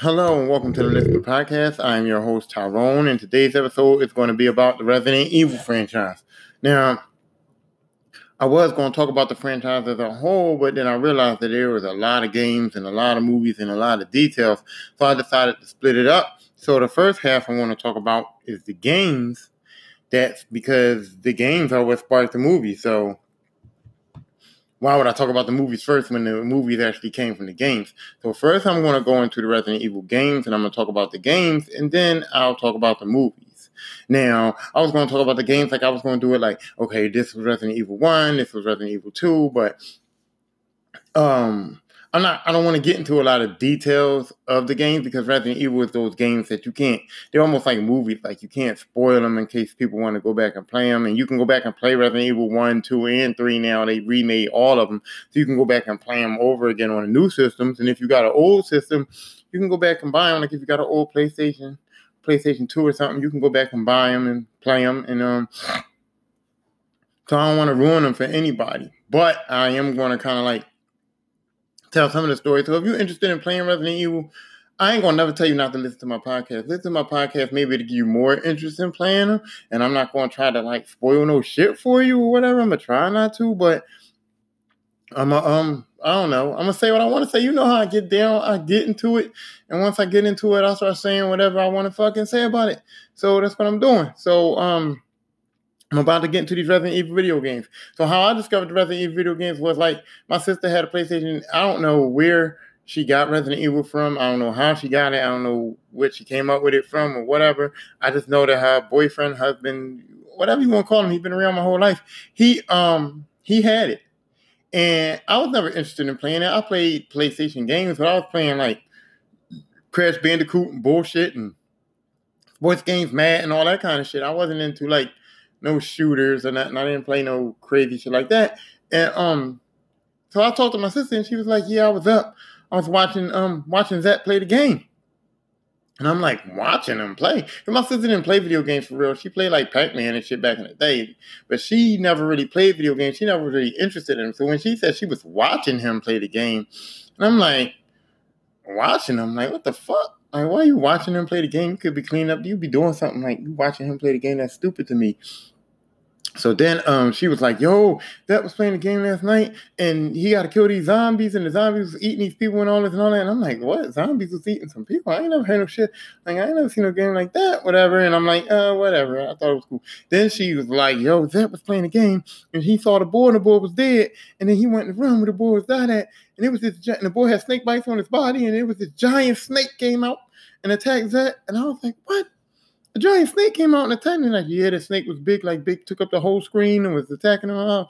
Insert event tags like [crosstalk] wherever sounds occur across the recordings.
Hello and welcome to the Listener Podcast. I am your host Tyrone, and today's episode is going to be about the Resident Evil franchise. Now, I was going to talk about the franchise as a whole, but then I realized that there was a lot of games and a lot of movies and a lot of details, so I decided to split it up. So the first half I want to talk about is the games. That's because the games are what sparked the movie. So why would I talk about the movies first when the movies actually came from the games? So first I'm going to go into the Resident Evil games and I'm going to talk about the games and then I'll talk about the movies. Now, I was going to talk about the games like I was going to do it like, okay, this was Resident Evil 1, this was Resident Evil 2, but um I'm not. I don't want to get into a lot of details of the games because Resident Evil is those games that you can't. They're almost like movies. Like you can't spoil them in case people want to go back and play them. And you can go back and play Resident Evil one, two, and three. Now they remade all of them, so you can go back and play them over again on the new systems. And if you got an old system, you can go back and buy them. Like if you got an old PlayStation, PlayStation Two or something, you can go back and buy them and play them. And um, so I don't want to ruin them for anybody, but I am going to kind of like tell some of the stories. So if you're interested in playing Resident Evil, I ain't gonna never tell you not to listen to my podcast. Listen to my podcast maybe to give you more interest in playing them. And I'm not gonna try to like spoil no shit for you or whatever. I'm gonna try not to, but I'm a, um I don't know. I'm gonna say what I want to say. You know how I get down, I get into it, and once I get into it, I start saying whatever I want to fucking say about it. So that's what I'm doing. So um I'm about to get into these Resident Evil video games. So how I discovered the Resident Evil video games was like my sister had a PlayStation. I don't know where she got Resident Evil from. I don't know how she got it. I don't know what she came up with it from or whatever. I just know that her boyfriend, husband, whatever you want to call him, he's been around my whole life. He um he had it. And I was never interested in playing it. I played PlayStation games, but I was playing like Crash Bandicoot and bullshit and sports games, Madden all that kind of shit. I wasn't into like no shooters or nothing. I didn't play no crazy shit like that. And um, so I talked to my sister, and she was like, "Yeah, I was up. I was watching um watching Zach play the game." And I'm like, watching him play. And my sister didn't play video games for real. She played like Pac-Man and shit back in the day. But she never really played video games. She never was really interested in them. So when she said she was watching him play the game, and I'm like, watching him, like, what the fuck? Like, why are you watching him play the game? You could be cleaning up. You'd be doing something like you watching him play the game. That's stupid to me. So then um, she was like, yo, that was playing the game last night, and he got to kill these zombies, and the zombies was eating these people and all this and all that. And I'm like, what? Zombies was eating some people? I ain't never heard of shit. Like, I ain't never seen a game like that, whatever. And I'm like, uh, whatever. I thought it was cool. Then she was like, yo, Zep was playing the game, and he saw the boy, and the boy was dead. And then he went in the room where the boy was died at, and it was this, and the boy had snake bites on his body, and it was this giant snake came out and attacked Zep. And I was like, what? A giant snake came out and attacked me. Like, yeah, the snake was big, like big, took up the whole screen and was attacking him.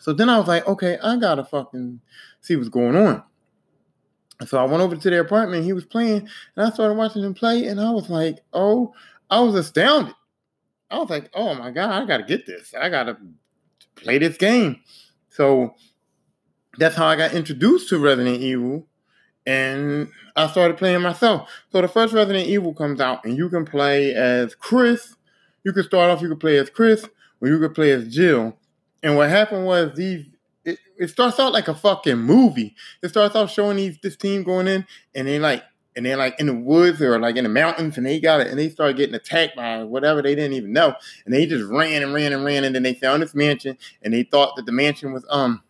So then I was like, okay, I gotta fucking see what's going on. So I went over to their apartment. He was playing, and I started watching him play, and I was like, oh, I was astounded. I was like, oh my god, I gotta get this. I gotta play this game. So that's how I got introduced to Resident Evil and I started playing myself. So the first Resident Evil comes out, and you can play as Chris. You can start off, you can play as Chris, or you can play as Jill. And what happened was these. It, it starts out like a fucking movie. It starts off showing these this team going in, and they like and they're like in the woods or like in the mountains and they got it and they start getting attacked by whatever they didn't even know and they just ran and ran and ran and then they found this mansion and they thought that the mansion was um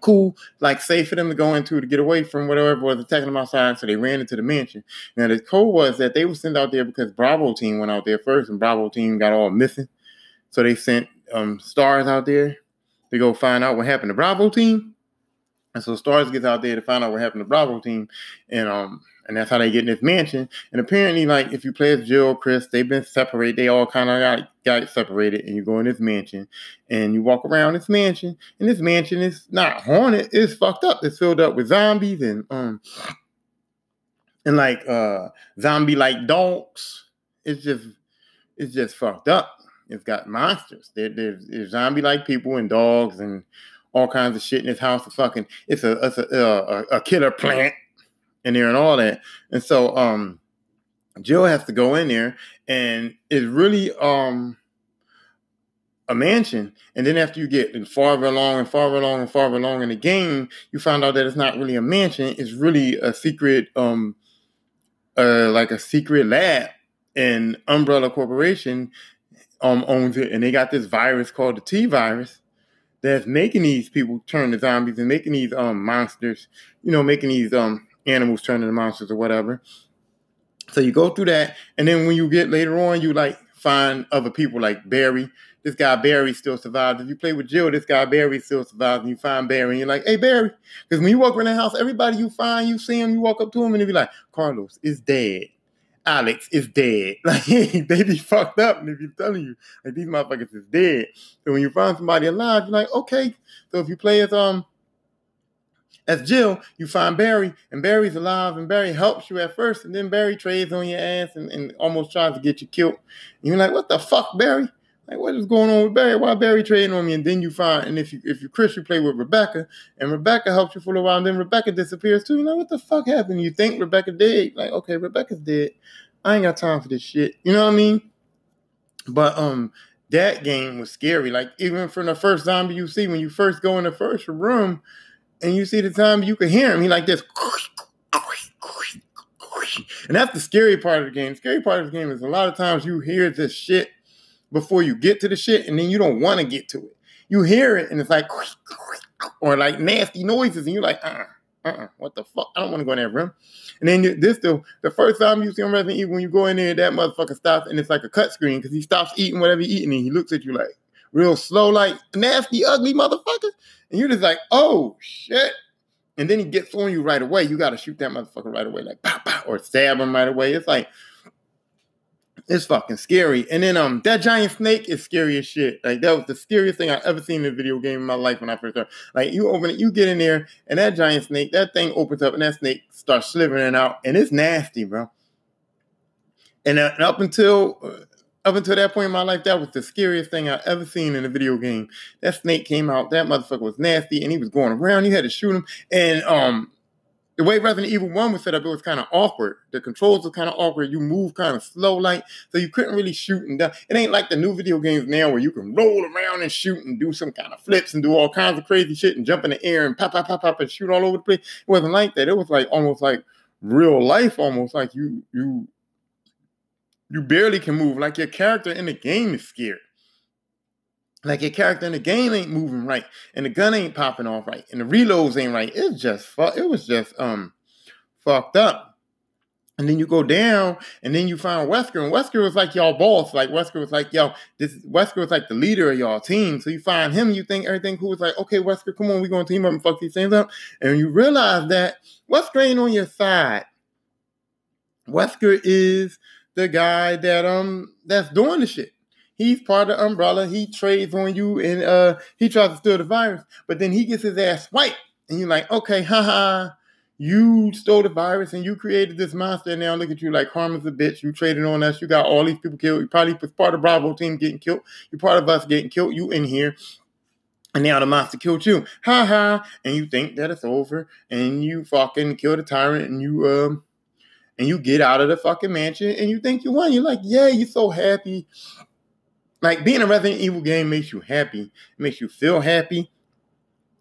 cool, like safe for them to go into to get away from whatever was attacking them outside. So they ran into the mansion. Now the code was that they were sent out there because Bravo team went out there first, and Bravo team got all missing. So they sent um, stars out there to go find out what happened to Bravo team. And so Stars gets out there to find out what happened to Bravo team, and um, and that's how they get in this mansion. And apparently, like if you play as Jill, Chris, they've been separated. They all kind of got got separated, and you go in this mansion, and you walk around this mansion, and this mansion is not haunted. It's fucked up. It's filled up with zombies and um, and like uh, zombie like dogs. It's just it's just fucked up. It's got monsters. There, there's, there's zombie like people and dogs and all kinds of shit in this house. It's fucking it's a it's a, a, a killer plant in there and all that. And so um Jill has to go in there and it's really um a mansion, and then after you get farther along and farther along and farther along in the game, you find out that it's not really a mansion; it's really a secret, um, uh, like a secret lab. And Umbrella Corporation um owns it, and they got this virus called the T virus that's making these people turn to zombies and making these um monsters, you know, making these um animals turn into monsters or whatever. So you go through that, and then when you get later on, you like find other people like Barry. This guy Barry still survives. If you play with Jill, this guy Barry still survives. And you find Barry, and you're like, "Hey Barry," because when you walk around the house, everybody you find, you see him, you walk up to him, and they be like, "Carlos is dead." Alex is dead. [laughs] Like they be fucked up, and if you're telling you like these motherfuckers is dead, so when you find somebody alive, you're like, okay. So if you play as um as Jill, you find Barry, and Barry's alive, and Barry helps you at first, and then Barry trades on your ass and, and almost tries to get you killed. And you're like, what the fuck, Barry? Like, what is going on with Barry? Why Barry trading on me? And then you find, and if you if you Chris, you play with Rebecca, and Rebecca helps you for a while, and then Rebecca disappears too. You know what the fuck happened? You think Rebecca dead? Like, okay, Rebecca's dead. I ain't got time for this shit. You know what I mean? But um, that game was scary. Like even from the first zombie you see when you first go in the first room, and you see the time you can hear him. He like this. And that's the scary part of the game. The scary part of the game is a lot of times you hear this shit before you get to the shit, and then you don't want to get to it. You hear it, and it's like, or like nasty noises, and you're like, uh, uh, uh what the fuck? I don't want to go in that room. And then this the the first time you see him Resident Evil, when you go in there, that motherfucker stops, and it's like a cut screen because he stops eating whatever he's eating, and he looks at you like real slow, like nasty, ugly motherfucker, and you're just like, oh shit. And then he gets on you right away. You got to shoot that motherfucker right away, like pow, pow, or stab him right away. It's like it's fucking scary. And then um that giant snake is scary as shit. Like that was the scariest thing I ever seen in a video game in my life when I first started. Like you open it, you get in there, and that giant snake, that thing opens up, and that snake starts slithering out, and it's nasty, bro. And, uh, up until uh, up until that point in my life, that was the scariest thing I ever seen in a video game. That snake came out, that motherfucker was nasty, and he was going around. You had to shoot him, and um the way Resident Evil 1 was set up, it was kind of awkward. The controls were kind of awkward. You move kind of slow, like, so you couldn't really shoot and down. It ain't like the new video games now where you can roll around and shoot and do some kind of flips and do all kinds of crazy shit and jump in the air and pop, pop, pop, pop and shoot all over the place. It wasn't like that. It was like almost like real life, almost like you, you, you barely can move. Like your character in the game is scared. Like your character in the game ain't moving right, and the gun ain't popping off right, and the reloads ain't right. It's just it was just um fucked up. And then you go down, and then you find Wesker, and Wesker was like y'all boss. Like Wesker was like, yo, this Wesker was like the leader of y'all team. So you find him, you think everything cool. It's like, okay, Wesker, come on, we gonna team up and fuck these things up. And you realize that Wesker ain't on your side. Wesker is the guy that um that's doing the shit. He's part of Umbrella. He trades on you and uh he tries to steal the virus, but then he gets his ass wiped. And you're like, okay, haha, you stole the virus and you created this monster. And now look at you like Karma's a bitch. You traded on us. You got all these people killed. You probably was part of Bravo team getting killed. You're part of us getting killed. You in here. And now the monster killed you. Ha ha. And you think that it's over. And you fucking kill the tyrant and you um and you get out of the fucking mansion and you think you won. You're like, yeah, you're so happy like being a Resident Evil game makes you happy. It makes you feel happy.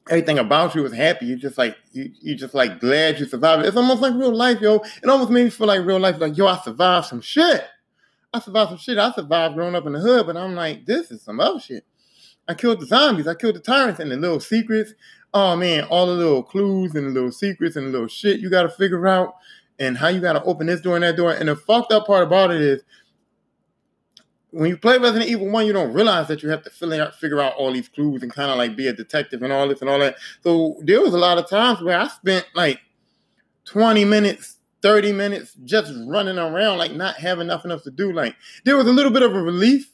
Everything about you is happy. You're just like you, you're just like glad you survived. It's almost like real life, yo. It almost made me feel like real life. Like yo, I survived some shit. I survived some shit. I survived growing up in the hood, but I'm like, this is some other shit. I killed the zombies. I killed the tyrants and the little secrets. Oh man, all the little clues and the little secrets and the little shit you got to figure out and how you got to open this door and that door. And the fucked up part about it is when you play Resident Evil 1, you don't realize that you have to fill out, figure out all these clues and kind of like be a detective and all this and all that. So there was a lot of times where I spent like 20 minutes, 30 minutes just running around, like not having nothing else to do. Like there was a little bit of a relief.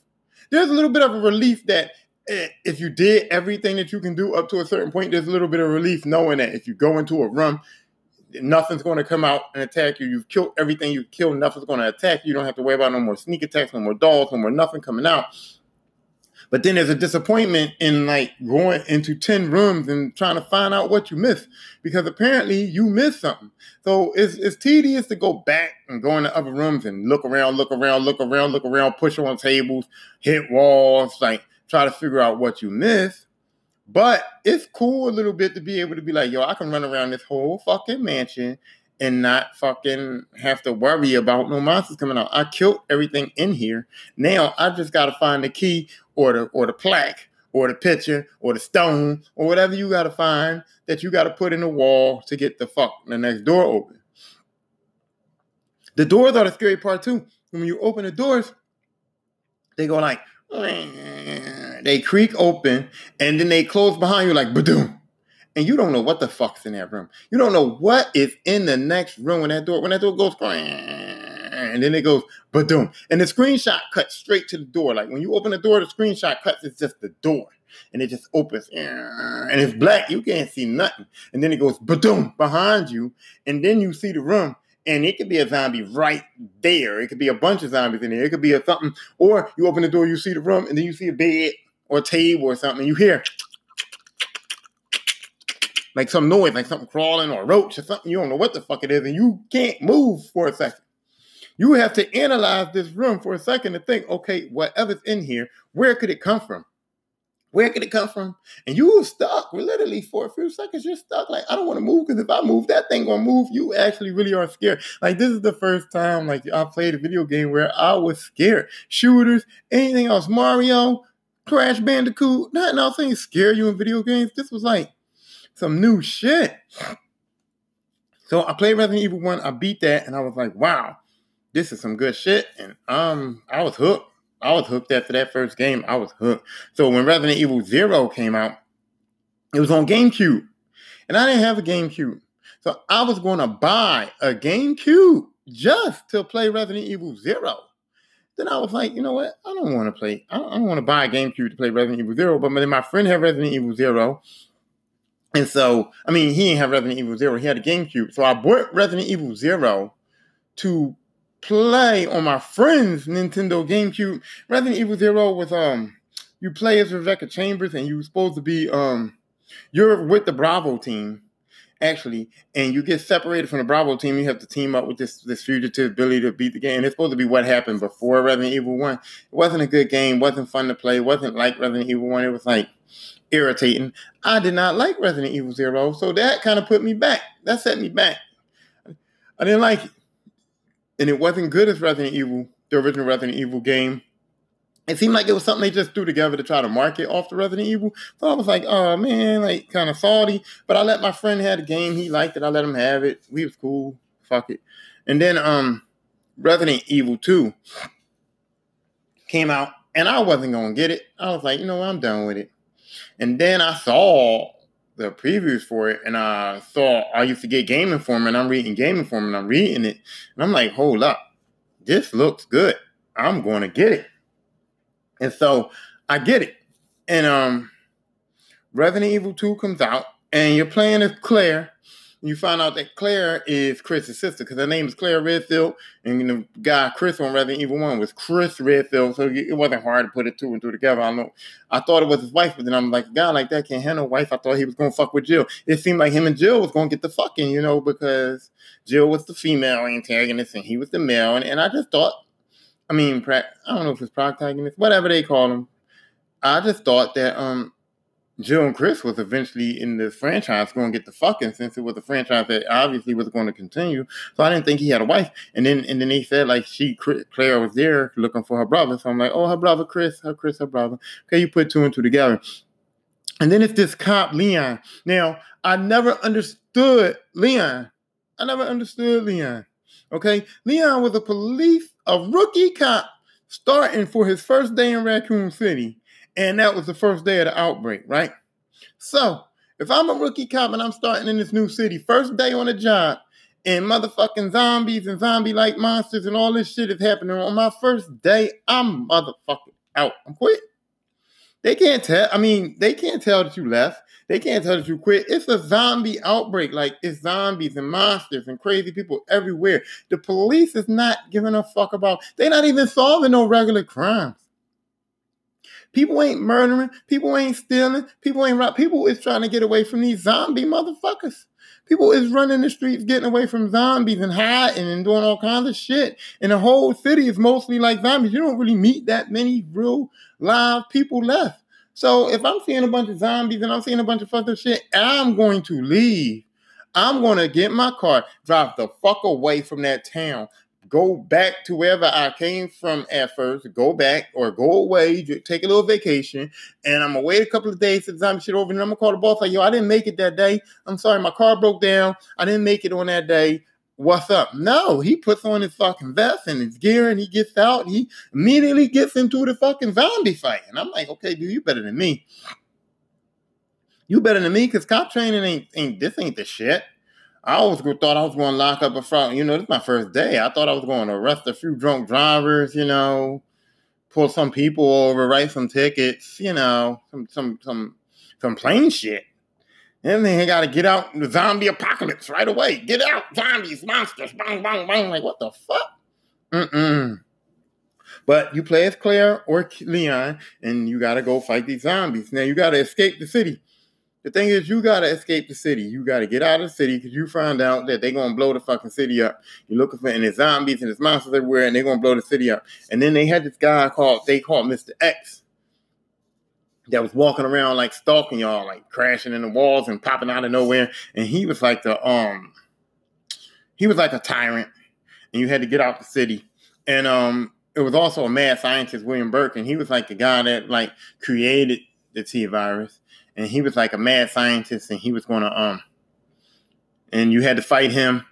There's a little bit of a relief that eh, if you did everything that you can do up to a certain point, there's a little bit of relief knowing that if you go into a room nothing's going to come out and attack you. You've killed everything you've killed. Nothing's going to attack you. You don't have to worry about no more sneak attacks, no more dolls, no more nothing coming out. But then there's a disappointment in like going into 10 rooms and trying to find out what you missed because apparently you missed something. So it's, it's tedious to go back and go into other rooms and look around, look around, look around, look around, push on tables, hit walls, like try to figure out what you missed. But it's cool a little bit to be able to be like, yo, I can run around this whole fucking mansion and not fucking have to worry about no monsters coming out. I killed everything in here. Now I just gotta find the key or the or the plaque or the picture or the stone or whatever you gotta find that you gotta put in the wall to get the fuck the next door open. The doors are the scary part too. When you open the doors, they go like they creak open and then they close behind you like badoom. And you don't know what the fuck's in that room. You don't know what is in the next room when that door when that door goes and then it goes badoom. And the screenshot cuts straight to the door. Like when you open the door, the screenshot cuts, it's just the door. And it just opens and it's black. You can't see nothing. And then it goes badoom behind you. And then you see the room and it could be a zombie right there. It could be a bunch of zombies in there. It could be a something, or you open the door, you see the room, and then you see a bed or a table or something, and you hear like some noise, like something crawling or a roach or something. You don't know what the fuck it is, and you can't move for a second. You have to analyze this room for a second to think, okay, whatever's in here, where could it come from? Where could it come from? And you were stuck. We're literally for a few seconds. You're stuck. Like I don't want to move because if I move, that thing gonna move. You actually really are scared. Like this is the first time like I played a video game where I was scared. Shooters, anything else, Mario, Crash Bandicoot, nothing else ain't scare you in video games. This was like some new shit. So I played Resident Evil One. I beat that, and I was like, wow, this is some good shit. And um, I was hooked. I was hooked after that first game. I was hooked. So when Resident Evil Zero came out, it was on GameCube, and I didn't have a GameCube, so I was going to buy a GameCube just to play Resident Evil Zero. Then I was like, you know what? I don't want to play. I don't, don't want to buy a GameCube to play Resident Evil Zero. But then my friend had Resident Evil Zero, and so I mean, he didn't have Resident Evil Zero. He had a GameCube, so I bought Resident Evil Zero to play on my friend's Nintendo GameCube. Resident Evil Zero was um you play as Rebecca Chambers and you're supposed to be um you're with the Bravo team actually, and you get separated from the Bravo team. You have to team up with this this fugitive Billy to beat the game. And It's supposed to be what happened before Resident Evil One. It wasn't a good game. wasn't fun to play. Wasn't like Resident Evil One. It was like irritating. I did not like Resident Evil Zero, so that kind of put me back. That set me back. I didn't like it and it wasn't good as Resident Evil, the original Resident Evil game. It seemed like it was something they just threw together to try to market off the Resident Evil. So I was like, oh man, like kind of salty. But I let my friend have the game. He liked it. I let him have it. We was cool. Fuck it. And then um Resident Evil 2 came out and I wasn't gonna get it. I was like, you know what, I'm done with it. And then I saw the previews for it, and I saw I used to get Game Informer, and I'm reading Game Informer, and I'm reading it, and I'm like, hold up, this looks good. I'm going to get it, and so I get it, and um, Resident Evil Two comes out, and you're playing as Claire, you find out that Claire is Chris's sister because her name is Claire Redfield, and the guy Chris on Resident Evil One was Chris Redfield, so it wasn't hard to put it two and two together. I know I thought it was his wife, but then I'm like, a guy like that can't handle wife. I thought he was gonna fuck with Jill. It seemed like him and Jill was gonna get the fucking, you know, because Jill was the female antagonist and he was the male, and, and I just thought, I mean, I don't know if it's protagonist, whatever they call him. I just thought that um Jill and Chris was eventually in the franchise going to get the fucking since it was a franchise that obviously was going to continue. So I didn't think he had a wife. And then and then they said like she Claire was there looking for her brother. So I'm like, oh, her brother Chris, her Chris, her brother. Okay, you put two and two together. And then it's this cop Leon. Now I never understood Leon. I never understood Leon. Okay, Leon was a police, a rookie cop starting for his first day in Raccoon City and that was the first day of the outbreak, right? So if I'm a rookie cop and I'm starting in this new city, first day on the job, and motherfucking zombies and zombie like monsters and all this shit is happening on my first day, I'm motherfucking out. I'm quit. They can't tell. I mean, they can't tell that you left. They can't tell that you quit. It's a zombie outbreak. Like it's zombies and monsters and crazy people everywhere. The police is not giving a fuck about. They're not even solving no regular crimes. People ain't murdering. People ain't stealing. People ain't rob. People is trying to get away from these zombie motherfuckers. People is running the streets, getting away from zombies and hiding and doing all kinds of shit. And the whole city is mostly like zombies. You don't really meet that many real live people left. So if I'm seeing a bunch of zombies and I'm seeing a bunch of fucked shit, I'm going to leave. I'm going to get my car, drive the fuck away from that town go back to wherever I came from at first, go back or go away, take a little vacation, and I'm gonna wait a couple of days to time shit over, and I'm gonna call the boss like, yo, I didn't make it that day. I'm sorry, my car broke down. I didn't make it on that day. What's up? No, he puts on his fucking vest and his gear and he gets out. he immediately gets into the fucking zombie fight. And I'm like, okay, dude, you better than me. You better than me because cop training ain't, ain't this ain't the shit. I always thought I was going to lock up a front. You know, this is my first day. I thought I was going to arrest a few drunk drivers. You know, pull some people over, write some tickets. You know, some some some some plain shit. And then he got to get out the zombie apocalypse right away. Get out, zombies, monsters, bang, bang, bang. Like what the fuck? Mm-mm. But you play as Claire or Leon, and you got to go fight these zombies. Now you got to escape the city the thing is, you gotta escape the city. You gotta get out of the city because you find out that they're gonna blow the fucking city up. You're looking for and there's zombies and there's monsters everywhere, and they're gonna blow the city up. And then they had this guy called they called Mr. X that was walking around like stalking y'all, like crashing in the walls and popping out of nowhere. And he was like the um he was like a tyrant, and you had to get out the city. And um it was also a mad scientist, William Birkin, and he was like the guy that like created the T virus and he was like a mad scientist, and he was going to um, and you had to fight him,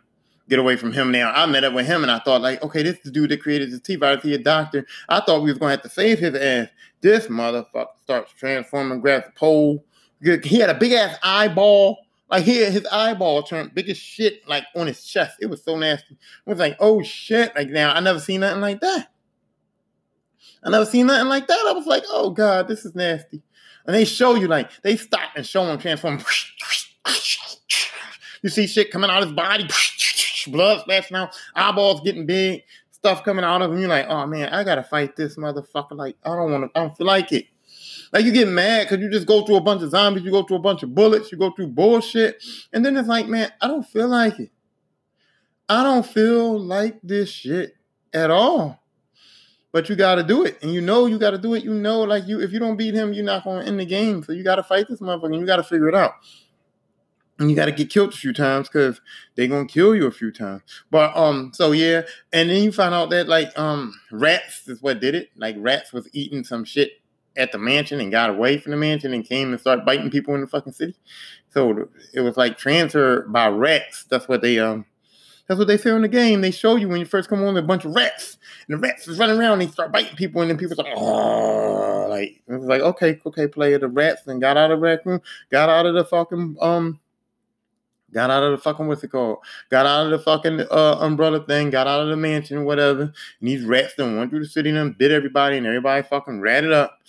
get away from him. Now I met up with him, and I thought like, okay, this is the dude that created the T virus. He a doctor. I thought we was going to have to save his ass. This motherfucker starts transforming, grabs a pole. He had a big ass eyeball. Like he his eyeball turned big as shit, like on his chest. It was so nasty. I was like, oh shit! Like now, I never seen nothing like that. I never seen nothing like that. I was like, oh god, this is nasty. And they show you like they stop and show him transform. You see shit coming out of his body, blood splashing out, eyeballs getting big, stuff coming out of him. You're like, oh man, I gotta fight this motherfucker. Like, I don't want to. I don't feel like it. Like you get mad because you just go through a bunch of zombies, you go through a bunch of bullets, you go through bullshit, and then it's like, man, I don't feel like it. I don't feel like this shit at all but you got to do it, and you know you got to do it. You know, like you, if you don't beat him, you're not going to end the game. So you got to fight this motherfucker. And you got to figure it out, and you got to get killed a few times because they gonna kill you a few times. But um, so yeah, and then you find out that like um, rats is what did it. Like rats was eating some shit at the mansion and got away from the mansion and came and started biting people in the fucking city. So it was like transferred by rats. That's what they um that's what they say in the game. They show you when you first come on a bunch of rats, and the rats is running around. and they start biting people, and then people's like, oh, like it was like, okay, okay, player, the rats, and got out of the raccoon, got out of the fucking um, got out of the fucking what's it called? Got out of the fucking uh, umbrella thing, got out of the mansion, whatever. And these rats then went through the city and bit everybody, and everybody fucking ratted up.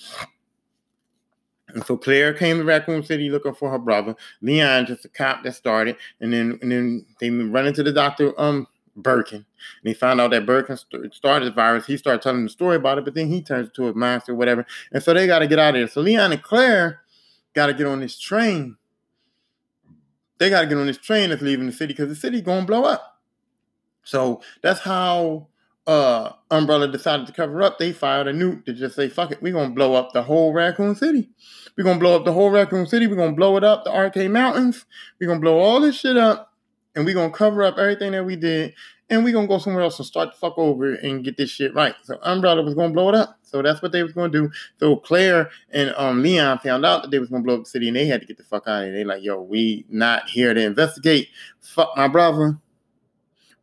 And so Claire came to Raccoon City looking for her brother. Leon, just a cop that started, and then and then they run into the doctor, um, Birkin, and he found out that Birkin started the virus. He started telling the story about it, but then he turns into a monster, whatever. And so they got to get out of there. So Leon and Claire got to get on this train. They got to get on this train that's leaving the city because the city gonna blow up. So that's how uh, Umbrella decided to cover up, they fired a nuke to just say, fuck it, we're going to blow up the whole Raccoon City. We're going to blow up the whole Raccoon City. We're going to blow it up, the Arklay Mountains. We're going to blow all this shit up, and we're going to cover up everything that we did, and we're going to go somewhere else and start the fuck over and get this shit right. So Umbrella was going to blow it up. So that's what they was going to do. So Claire and um, Leon found out that they was going to blow up the city, and they had to get the fuck out of here. They like, yo, we not here to investigate. Fuck my brother.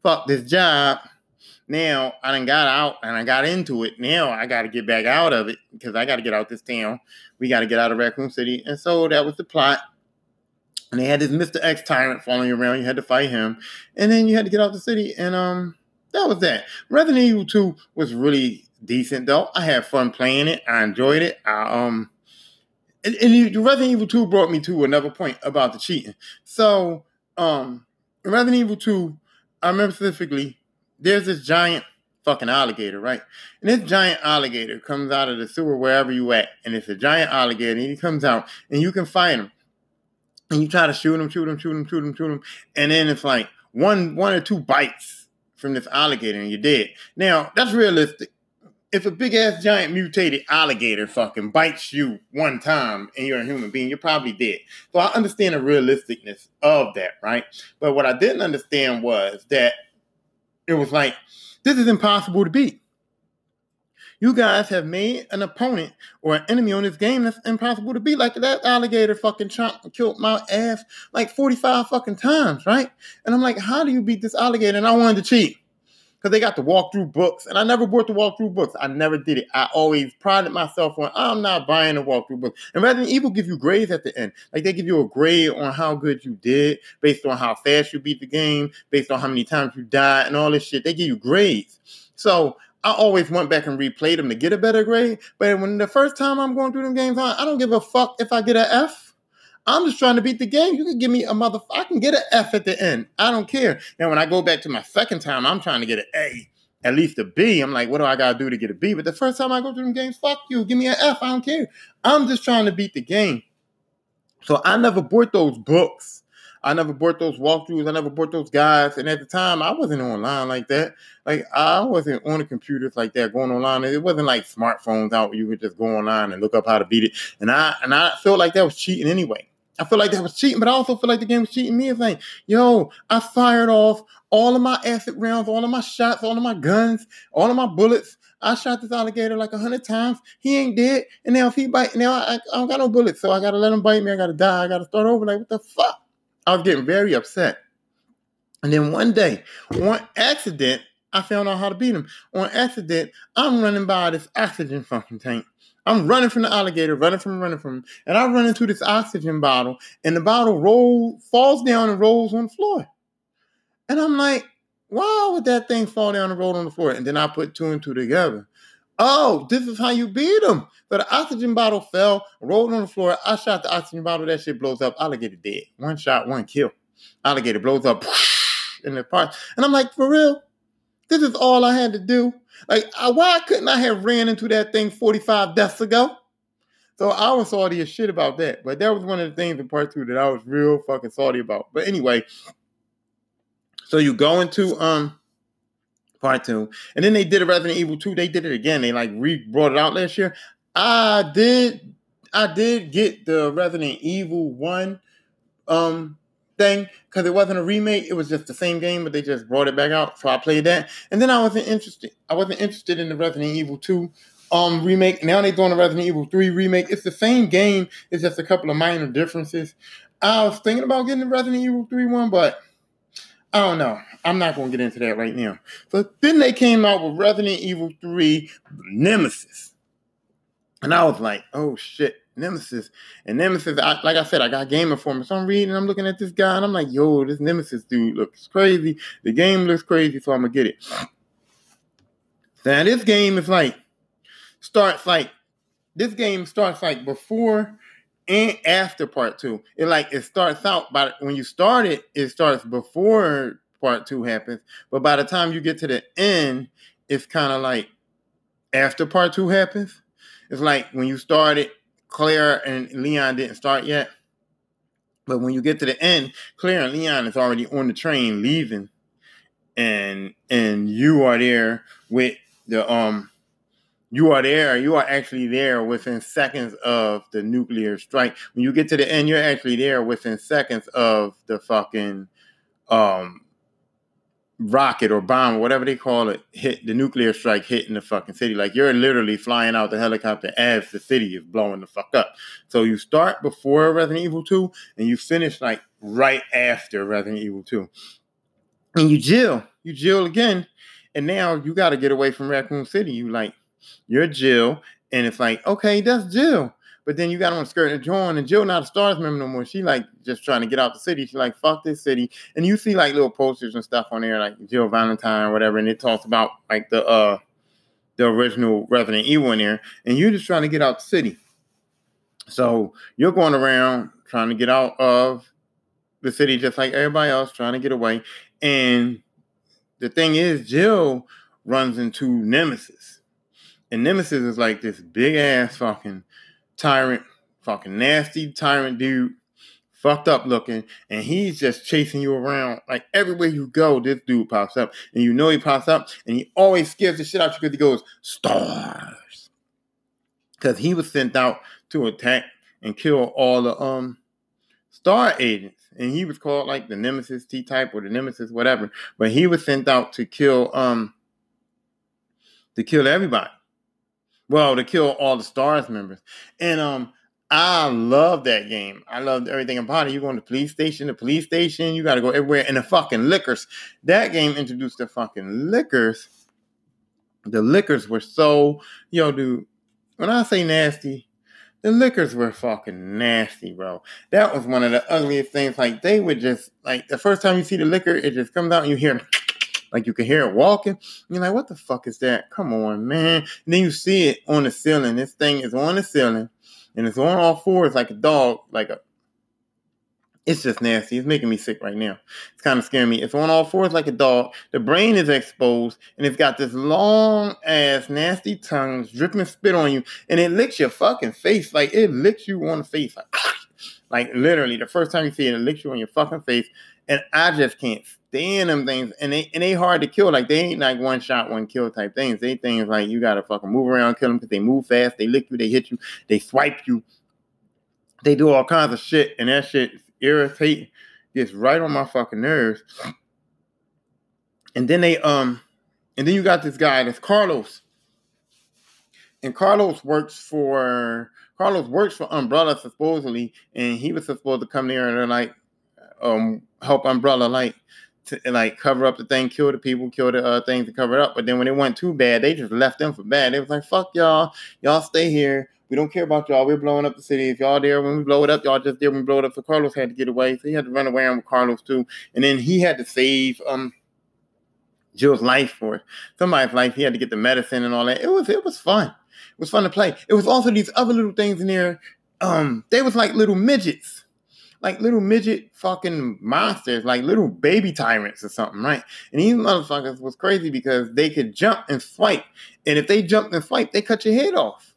Fuck this job now I done got out and I got into it. Now I got to get back out of it because I got to get out of this town. We got to get out of Raccoon City. And so that was the plot. And they had this Mr. X tyrant following you around. You had to fight him. And then you had to get out the city. And um, that was that. Resident Evil 2 was really decent though. I had fun playing it. I enjoyed it. I um and, and Resident Evil 2 brought me to another point about the cheating. So um Resident Evil 2, I remember specifically there's this giant fucking alligator, right? And this giant alligator comes out of the sewer wherever you at, and it's a giant alligator, and he comes out, and you can fight him, and you try to shoot him, shoot him, shoot him, shoot him, shoot him, and then it's like one, one or two bites from this alligator, and you're dead. Now that's realistic. If a big ass giant mutated alligator fucking bites you one time and you're a human being, you're probably dead. So I understand the realisticness of that, right? But what I didn't understand was that it was like this is impossible to beat. You guys have made an opponent or an enemy on this game that's impossible to beat. Like that alligator fucking chomped, killed my ass like 45 fucking times, right? And I'm like, how do you beat this alligator? And I wanted to cheat because they got the walkthrough books, and I never bought the walkthrough books. I never did it. I always prided myself on I'm not buying the walkthrough books. And Resident Evil give you grades at the end, like they give you a grade on how good you did based on how fast you beat the game, based on how many times you died, and all this shit. They give you grades. So I always went back and replayed them to get a better grade. But when the first time I'm going through them games, I don't give a fuck if I get an F. I'm just trying to beat the game. You can give me a mother. I can get an F at the end. I don't care. Now, when I go back to my second time, I'm trying to get an A, at least a B. I'm like, what do I gotta do to get a B? But the first time I go through them games, fuck you. Give me an F. I don't care. I'm just trying to beat the game. So I never bought those books. I never bought those walkthroughs. I never bought those guides. And at the time, I wasn't online like that. Like I wasn't on the computers like that, going online. It wasn't like smartphones out where you could just go online and look up how to beat it. And I and I felt like that was cheating anyway. I feel like that was cheating, but I also feel like the game was cheating me. It's like, yo, I fired off all of my acid rounds, all of my shots, all of my guns, all of my bullets. I shot this alligator like a hundred times. He ain't dead. And now if he bite, now I, I don't got no bullets. So I gotta let him bite me. I gotta die. I gotta start over. Like, what the fuck? I was getting very upset. And then one day, on accident, I found out how to beat him. On accident, I'm running by this oxygen fucking tank. I'm running from the alligator, running from running from and I run into this oxygen bottle, and the bottle rolls, falls down and rolls on the floor. And I'm like, why would that thing fall down and roll on the floor? And then I put two and two together. Oh, this is how you beat him. So the oxygen bottle fell, rolled on the floor. I shot the oxygen bottle. That shit blows up. Alligator dead. One shot, one kill. Alligator blows up in the park. And I'm like, for real? This is all I had to do. Like, why couldn't I have ran into that thing 45 deaths ago? So I was salty as shit about that. But that was one of the things in part two that I was real fucking salty about. But anyway, so you go into um part two, and then they did a Resident Evil 2. They did it again. They like re brought it out last year. I did I did get the Resident Evil 1 um thing because it wasn't a remake. It was just the same game, but they just brought it back out. So I played that, and then I wasn't interested. I wasn't interested in the Resident Evil Two um remake. Now they're doing a Resident Evil Three remake. It's the same game. It's just a couple of minor differences. I was thinking about getting the Resident Evil Three one, but I don't know. I'm not going to get into that right now. But then they came out with Resident Evil 3 Nemesis. And I was like, oh shit. Nemesis. And Nemesis, I, like I said, I got Game Informer. So I'm reading, I'm looking at this guy, and I'm like, yo, this Nemesis dude looks crazy. The game looks crazy, so I'm gonna get it. Now this game is like starts like this game starts like before and after part two. It like it starts out by when you start it, it starts before part two happens, but by the time you get to the end, it's kind of like after part two happens. It's like when you start it, Claire and Leon didn't start yet. But when you get to the end, Claire and Leon is already on the train leaving. And and you are there with the um you are there, you are actually there within seconds of the nuclear strike. When you get to the end, you're actually there within seconds of the fucking um rocket or bomb or whatever they call it hit the nuclear strike hitting the fucking city. Like you're literally flying out the helicopter as the city is blowing the fuck up. So you start before Resident Evil 2 and you finish like right after Resident Evil 2. And you Jill, you Jill again, and now you got to get away from Raccoon City. You like you're Jill, and it's like okay, that's Jill. But then you got on a skirt and John, and Jill not a Stars member no more. She like just trying to get out the city. She like fuck this city, and you see like little posters and stuff on there, like Jill Valentine or whatever, and it talks about like the uh the original Resident Evil in there, and you're just trying to get out the city. So you're going around trying to get out of the city just like everybody else, trying to get away. And the thing is, Jill runs into Nemesis. And Nemesis is like this big ass fucking tyrant, fucking nasty tyrant dude, fucked up looking, and he's just chasing you around. Like everywhere you go, this dude pops up. And you know he pops up, and he always scares the shit out you because he goes, Stars. Because he was sent out to attack and kill all the um star agents. And he was called like the Nemesis T type or the Nemesis, whatever. But he was sent out to kill um to kill everybody. Well, to kill all the stars members. And um I love that game. I loved everything about it. You go to the police station, the police station, you gotta go everywhere. And the fucking Lickers. That game introduced the fucking Lickers. The Lickers were so, yo, dude, when I say nasty, the Lickers were fucking nasty, bro. That was one of the ugliest things. Like they would just like the first time you see the Licker, it just comes out and you hear [laughs] like you can hear it walking. You're like, what the fuck is that? Come on, man. And then you see it on the ceiling. This thing is on the ceiling and it's on all fours like a dog, like a it's just nasty. It's making me sick right now. It's kind of scaring me. It's on all fours like a dog. The brain is exposed, and it's got this long ass nasty tongue dripping spit on you, and it licks your fucking face. Like it licks you on the face. Like, [sniffs] like literally, the first time you see it, it licks you on your fucking face. And I just can't stand them things. And they and they hard to kill. Like they ain't like one shot, one kill type things. They things like you gotta fucking move around, kill them because they move fast, they lick you, they hit you, they swipe you. They do all kinds of shit, and that shit irritate gets right on my fucking nerves. And then they um and then you got this guy that's Carlos. And Carlos works for Carlos works for Umbrella supposedly, and he was supposed to come there and like um help Umbrella like to like cover up the thing, kill the people, kill the uh, things to cover it up. But then when it went too bad, they just left them for bad. They was like, "Fuck y'all, y'all stay here. We don't care about y'all. We're blowing up the city. If y'all there when we blow it up, y'all just there when we blow it up." So Carlos had to get away. So he had to run away with Carlos too, and then he had to save um Jill's life for it. somebody's life. He had to get the medicine and all that. It was it was fun. It was fun to play. It was also these other little things in there. Um, they was like little midgets like little midget fucking monsters, like little baby tyrants or something, right? And these motherfuckers was crazy because they could jump and swipe. And if they jumped and swipe, they cut your head off.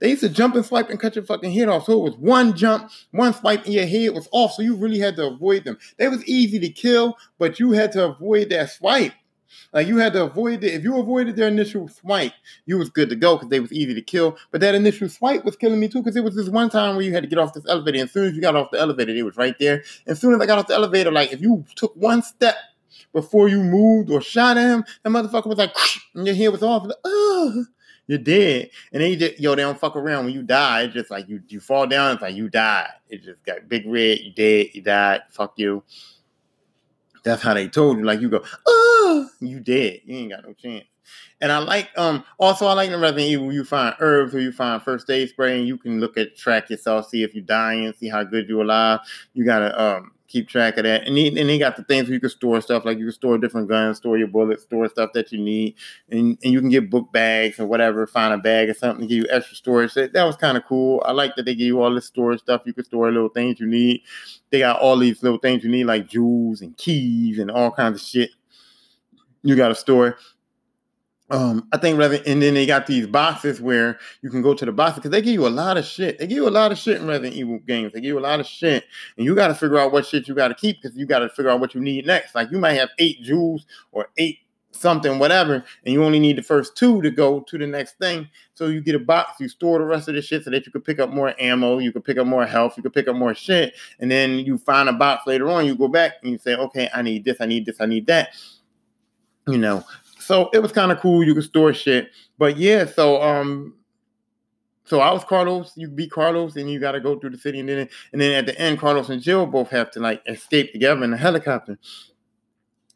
They used to jump and swipe and cut your fucking head off. So it was one jump, one swipe, and your head was off. So you really had to avoid them. They was easy to kill, but you had to avoid that swipe. Like you had to avoid it. If you avoided their initial swipe, you was good to go because they was easy to kill. But that initial swipe was killing me too because it was this one time where you had to get off this elevator. And as soon as you got off the elevator, it was right there. And as soon as I got off the elevator, like if you took one step before you moved or shot at him, that motherfucker was like, and your head was off. Like, oh, you're dead. And then you just, yo, they don't fuck around when you die. It's just like you you fall down. It's like you died. It just got big red. You dead. You died. Fuck you. That's how they told you. Like you go, oh, you dead. You ain't got no chance. And I like um also I like in Resident Evil you find herbs or you find first aid spray and you can look at track yourself, see if you're dying, see how good you're alive. You gotta um keep track of that. And he, and they got the things where you can store stuff, like you can store different guns, store your bullets, store stuff that you need, and, and you can get book bags or whatever, find a bag or something to give you extra storage. That, that was kind of cool. I like that they give you all this storage stuff. You can store little things you need. They got all these little things you need, like jewels and keys and all kinds of shit. You got a store. Um, I think rather, and then they got these boxes where you can go to the boxes because they give you a lot of shit. They give you a lot of shit in Resident Evil games. They give you a lot of shit, and you got to figure out what shit you got to keep because you got to figure out what you need next. Like you might have eight jewels or eight something, whatever, and you only need the first two to go to the next thing. So you get a box, you store the rest of the shit so that you could pick up more ammo, you could pick up more health, you could pick up more shit, and then you find a box later on. You go back and you say, okay, I need this, I need this, I need that. You know, so it was kind of cool. You could store shit. But yeah, so um so I was Carlos, you beat Carlos, and you gotta go through the city, and then and then at the end, Carlos and Jill both have to like escape together in a helicopter.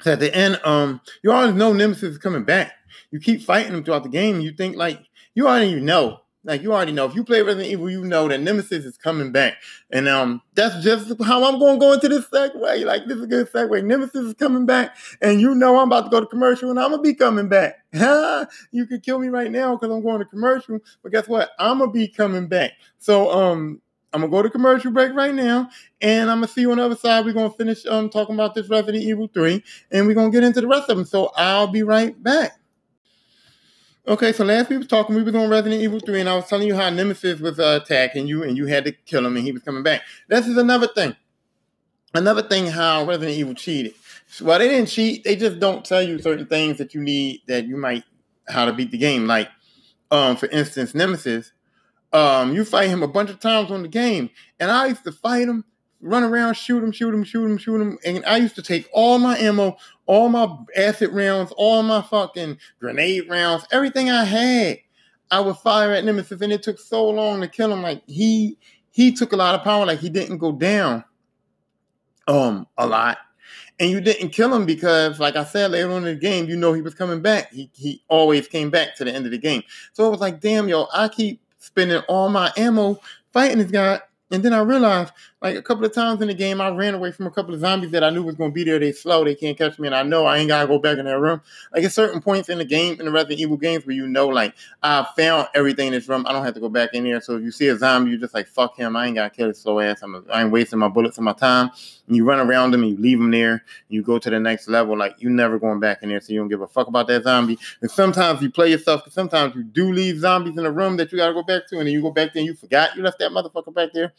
So at the end, um, you always know Nemesis is coming back. You keep fighting him throughout the game. You think like you already know like you already know, if you play Resident Evil, you know that Nemesis is coming back, and um, that's just how I'm going to go into this segue. Like this is a good segue. Nemesis is coming back, and you know I'm about to go to commercial, and I'm gonna be coming back. [laughs] you could kill me right now because I'm going to commercial, but guess what? I'm gonna be coming back. So um, I'm gonna go to commercial break right now, and I'm gonna see you on the other side. We're gonna finish um talking about this Resident Evil 3, and we're gonna get into the rest of them. So I'll be right back. Okay, so last week we was talking, we was on Resident Evil 3, and I was telling you how Nemesis was uh, attacking you and you had to kill him and he was coming back. This is another thing. Another thing how Resident Evil cheated. Well, they didn't cheat, they just don't tell you certain things that you need that you might how to beat the game. Like, um, for instance, Nemesis, um, you fight him a bunch of times on the game, and I used to fight him, run around, shoot him, shoot him, shoot him, shoot him, and I used to take all my ammo, all my acid rounds, all my fucking grenade rounds, everything I had. I would fire at Nemesis, and it took so long to kill him. Like he he took a lot of power. Like he didn't go down um a lot and you didn't kill him because, like I said later on in the game, you know he was coming back. He he always came back to the end of the game. So it was like, damn, yo, I keep spending all my ammo fighting this guy, and then I realized, like a couple of times in the game, I ran away from a couple of zombies that I knew was going to be there. They slow, they can't catch me, and I know I ain't gotta go back in that room. Like at certain points in the game, in the Resident Evil games, where you know, like I found everything in this room, I don't have to go back in there. So if you see a zombie, you're just like, fuck him, I ain't gotta kill his slow ass. I'm, I ain't wasting my bullets and my time. And you run around them, and you leave them there, you go to the next level. Like you never going back in there, so you don't give a fuck about that zombie. And sometimes you play yourself, because sometimes you do leave zombies in a room that you gotta go back to, and then you go back there and you forgot you left that motherfucker back there.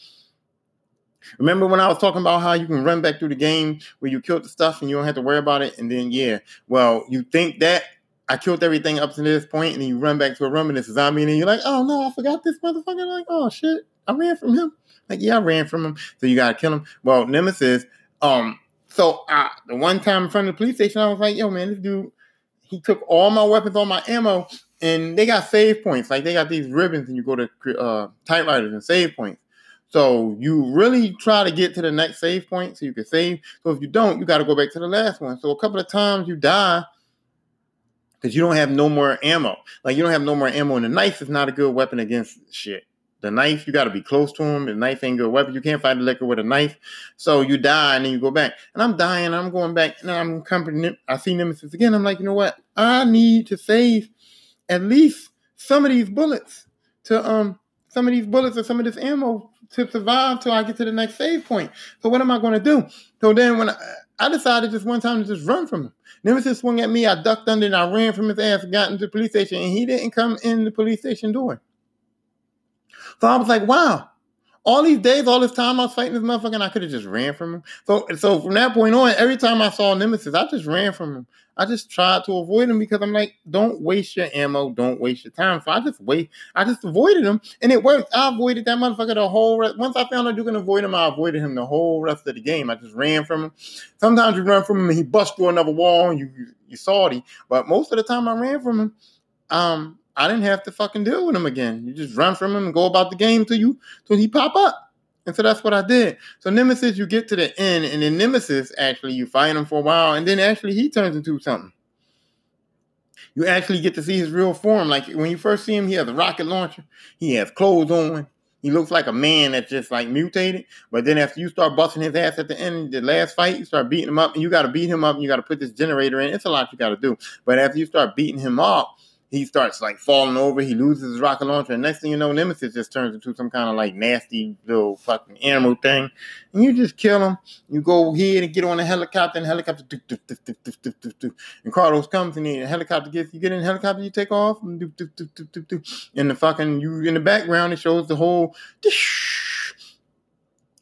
Remember when I was talking about how you can run back through the game where you killed the stuff and you don't have to worry about it? And then, yeah, well, you think that I killed everything up to this point, and then you run back to a room and it's a zombie, and you're like, oh no, I forgot this motherfucker. Like, oh shit, I ran from him. Like, yeah, I ran from him. So you gotta kill him. Well, Nemesis, um, so I, the one time in front of the police station, I was like, yo, man, this dude, he took all my weapons, all my ammo, and they got save points. Like they got these ribbons, and you go to uh, typewriters and save points. So you really try to get to the next save point so you can save. So if you don't, you got to go back to the last one. So a couple of times you die because you don't have no more ammo. Like you don't have no more ammo, and the knife is not a good weapon against shit. The knife, you got to be close to him. The knife ain't good weapon. You can't fight the Licker with a knife. So you die and then you go back. And I'm dying. I'm going back. And I'm coming. I see Nemesis again. I'm like, you know what? I need to save at least some of these bullets to um some of these bullets or some of this ammo to survive till I get to the next save point. So what am I going to do? So then when I, I, decided just one time to just run from him. Nemesis swung at me. I ducked under and I ran from his ass and got into the police station. And he didn't come in the police station door. So I was like, wow. All these days, all this time I was fighting this motherfucker, and I could have just ran from him. So, so from that point on, every time I saw Nemesis, I just ran from him. I just tried to avoid him because I'm like, don't waste your ammo, don't waste your time. So I just wait, I just avoided him, and it worked. I avoided that motherfucker the whole rest. Once I found out you can avoid him, I avoided him the whole rest of the game. I just ran from him. Sometimes you run from him and he busts through another wall and you you, you salty. But most of the time I ran from him, um, I didn't have to fucking deal with him again. You just run from him and go about the game till you till he pop up. And so that's what I did. So Nemesis, you get to the end, and then Nemesis actually you fight him for a while, and then actually he turns into something. You actually get to see his real form. Like when you first see him, he has a rocket launcher. He has clothes on. He looks like a man that's just like mutated. But then after you start busting his ass at the end, the last fight, you start beating him up, and you got to beat him up, and you got to put this generator in. It's a lot you got to do. But after you start beating him up, he starts like falling over. He loses his rocket launcher, and next thing you know, Nemesis just turns into some kind of like nasty little fucking animal thing, and you just kill him. You go ahead and get on a helicopter, and helicopter, do, do, do, and Carlos comes and the helicopter gets you get in the helicopter, you take off, and, and the fucking you in the background it shows the whole,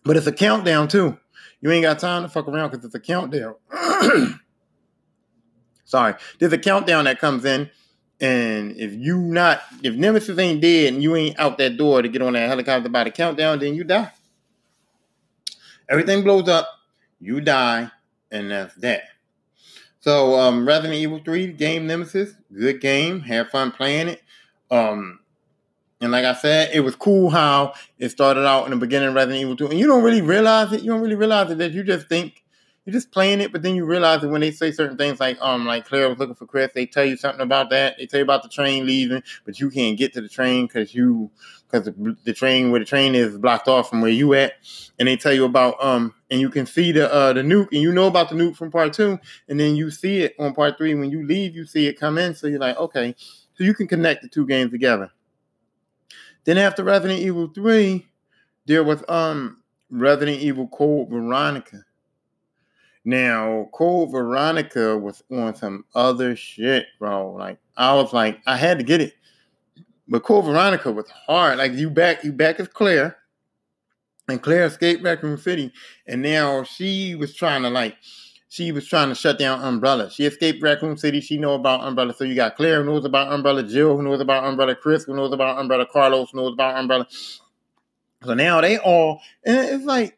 but it's a countdown too. You ain't got time to fuck around because it's a countdown. Sorry, there's a countdown that comes in and if you not, if Nemesis ain't dead and you ain't out that door to get on that helicopter by the countdown, then you die. Everything blows up, you die, and that's that. So, um, Resident Evil 3 game Nemesis, good game. Have fun playing it. Um, and like I said, it was cool how it started out in the beginning of Resident Evil 2. And you don't really realize it. You don't really realize it that you just think you're just playing it, but then you realize that when they say certain things like um like Claire was looking for Chris, they tell you something about that. They tell you about the train leaving, but you can't get to the train because you because the, the, train where the train is blocked off from where you at, and they tell you about um and you can see the uh the nuke and you know about the nuke from part two, and then you see it on part three. When you leave, you see it come in, so you're like, okay, so you can connect the two games together. Then after Resident Evil three, there was um Resident Evil Code Veronica Now, Code Veronica was on some other shit, bro. Like I was like, I had to get it. But Code Veronica was hard. Like you back, you back as Claire. And Claire escaped back Raccoon City. And now she was trying to like she was trying to shut down Umbrella. She escaped Raccoon City. She know about Umbrella. So you got Claire who knows about Umbrella, Jill who knows about Umbrella, Chris who knows about Umbrella, Carlos knows about Umbrella. So now they all, and it's like,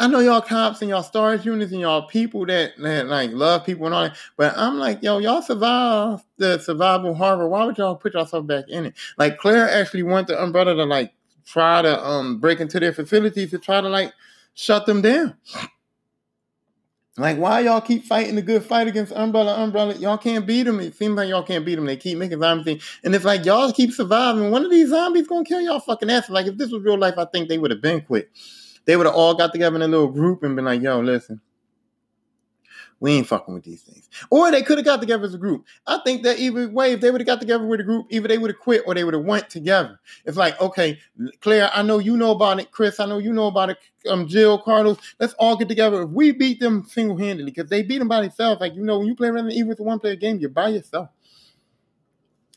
I know y'all cops and y'all stars units and y'all people that, that like love people and all that, but I'm like, yo, y'all survived the survival horror. Why would y'all put yourself back in it? Like Claire actually went to Umbrella to like try to um break into their facilities to try to like shut them down. Like, why y'all keep fighting the good fight against Umbrella? Umbrella, y'all can't beat them. It seems like y'all can't beat them. They keep making zombies, and it's like y'all keep surviving. One of these zombies gonna kill y'all fucking ass. Like, if this was real life, I think they would have been quit. They would have all got together in a little group and been like, "Yo, listen, we ain't fucking with these things. Or they could have got together as a group. I think that either way, if they would have got together with a group, either they would have quit or they would have went together. It's like, okay, Claire, I know you know about it. Chris, I know you know about it. Um, Jill, Carlos, let's all get together. If we beat them single handedly, because they beat them by themselves. Like you know, when you play Resident Evil with a one player game, you're by yourself.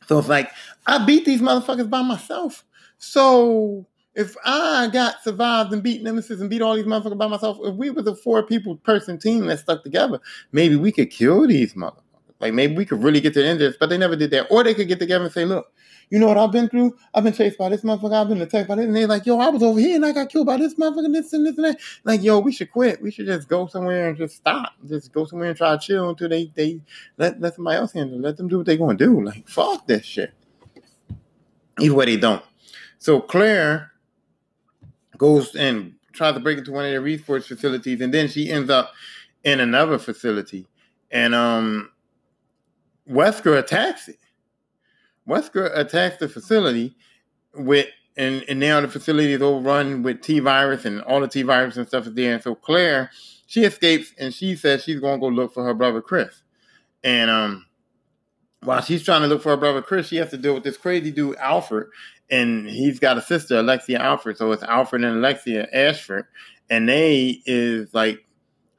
So it's like I beat these motherfuckers by myself. So if I got survived and beat Nemesis and beat all these motherfuckers by myself, if we was a four people person team that stuck together, maybe we could kill these motherfuckers. Like maybe we could really get to the end of this, but they never did that. Or they could get together and say, look, you know what I've been through? I've been chased by this motherfucker. I've been attacked by this. And they're like, yo, I was over here and I got killed by this motherfucker, this and this and that. Like, yo, we should quit. We should just go somewhere and just stop. Just go somewhere and try to chill until they they let, let somebody else handle it. Let them do what they're going to do. Like, fuck this shit. Either way, they don't. So Claire goes and tries to break into one of their research facilities, and then she ends up in another facility. And um, Wesker attacks it. Wesker attacks the facility with, and, and now the facility is overrun with T virus, and all the T virus and stuff is there. And so Claire, she escapes, and she says she's going to go look for her brother Chris. And um, while she's trying to look for her brother Chris, she has to deal with this crazy dude Alfred, and he's got a sister, Alexia Alfred. So it's Alfred and Alexia Ashford, and they is like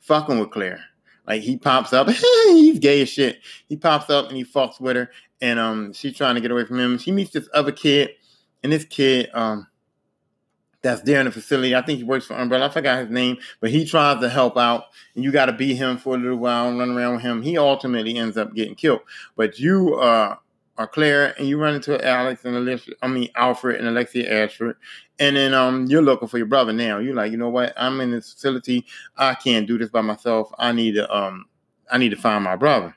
fucking with Claire. Like he pops up, [laughs] he's gay as shit. He pops up and he fucks with her, and um, she's trying to get away from him. She meets this other kid, and this kid um that's there in the facility. I think he works for Umbrella. I forgot his name, but he tries to help out, and you got to beat him for a little while and run around with him. He ultimately ends up getting killed. But you uh, are Claire, and you run into Alex and Alexia, I mean Alfred and Alexia Ashford, and then um, you're looking for your brother now. You're like, you know what? I'm in this facility. I can't do this by myself. I need to um, I need to find my brother.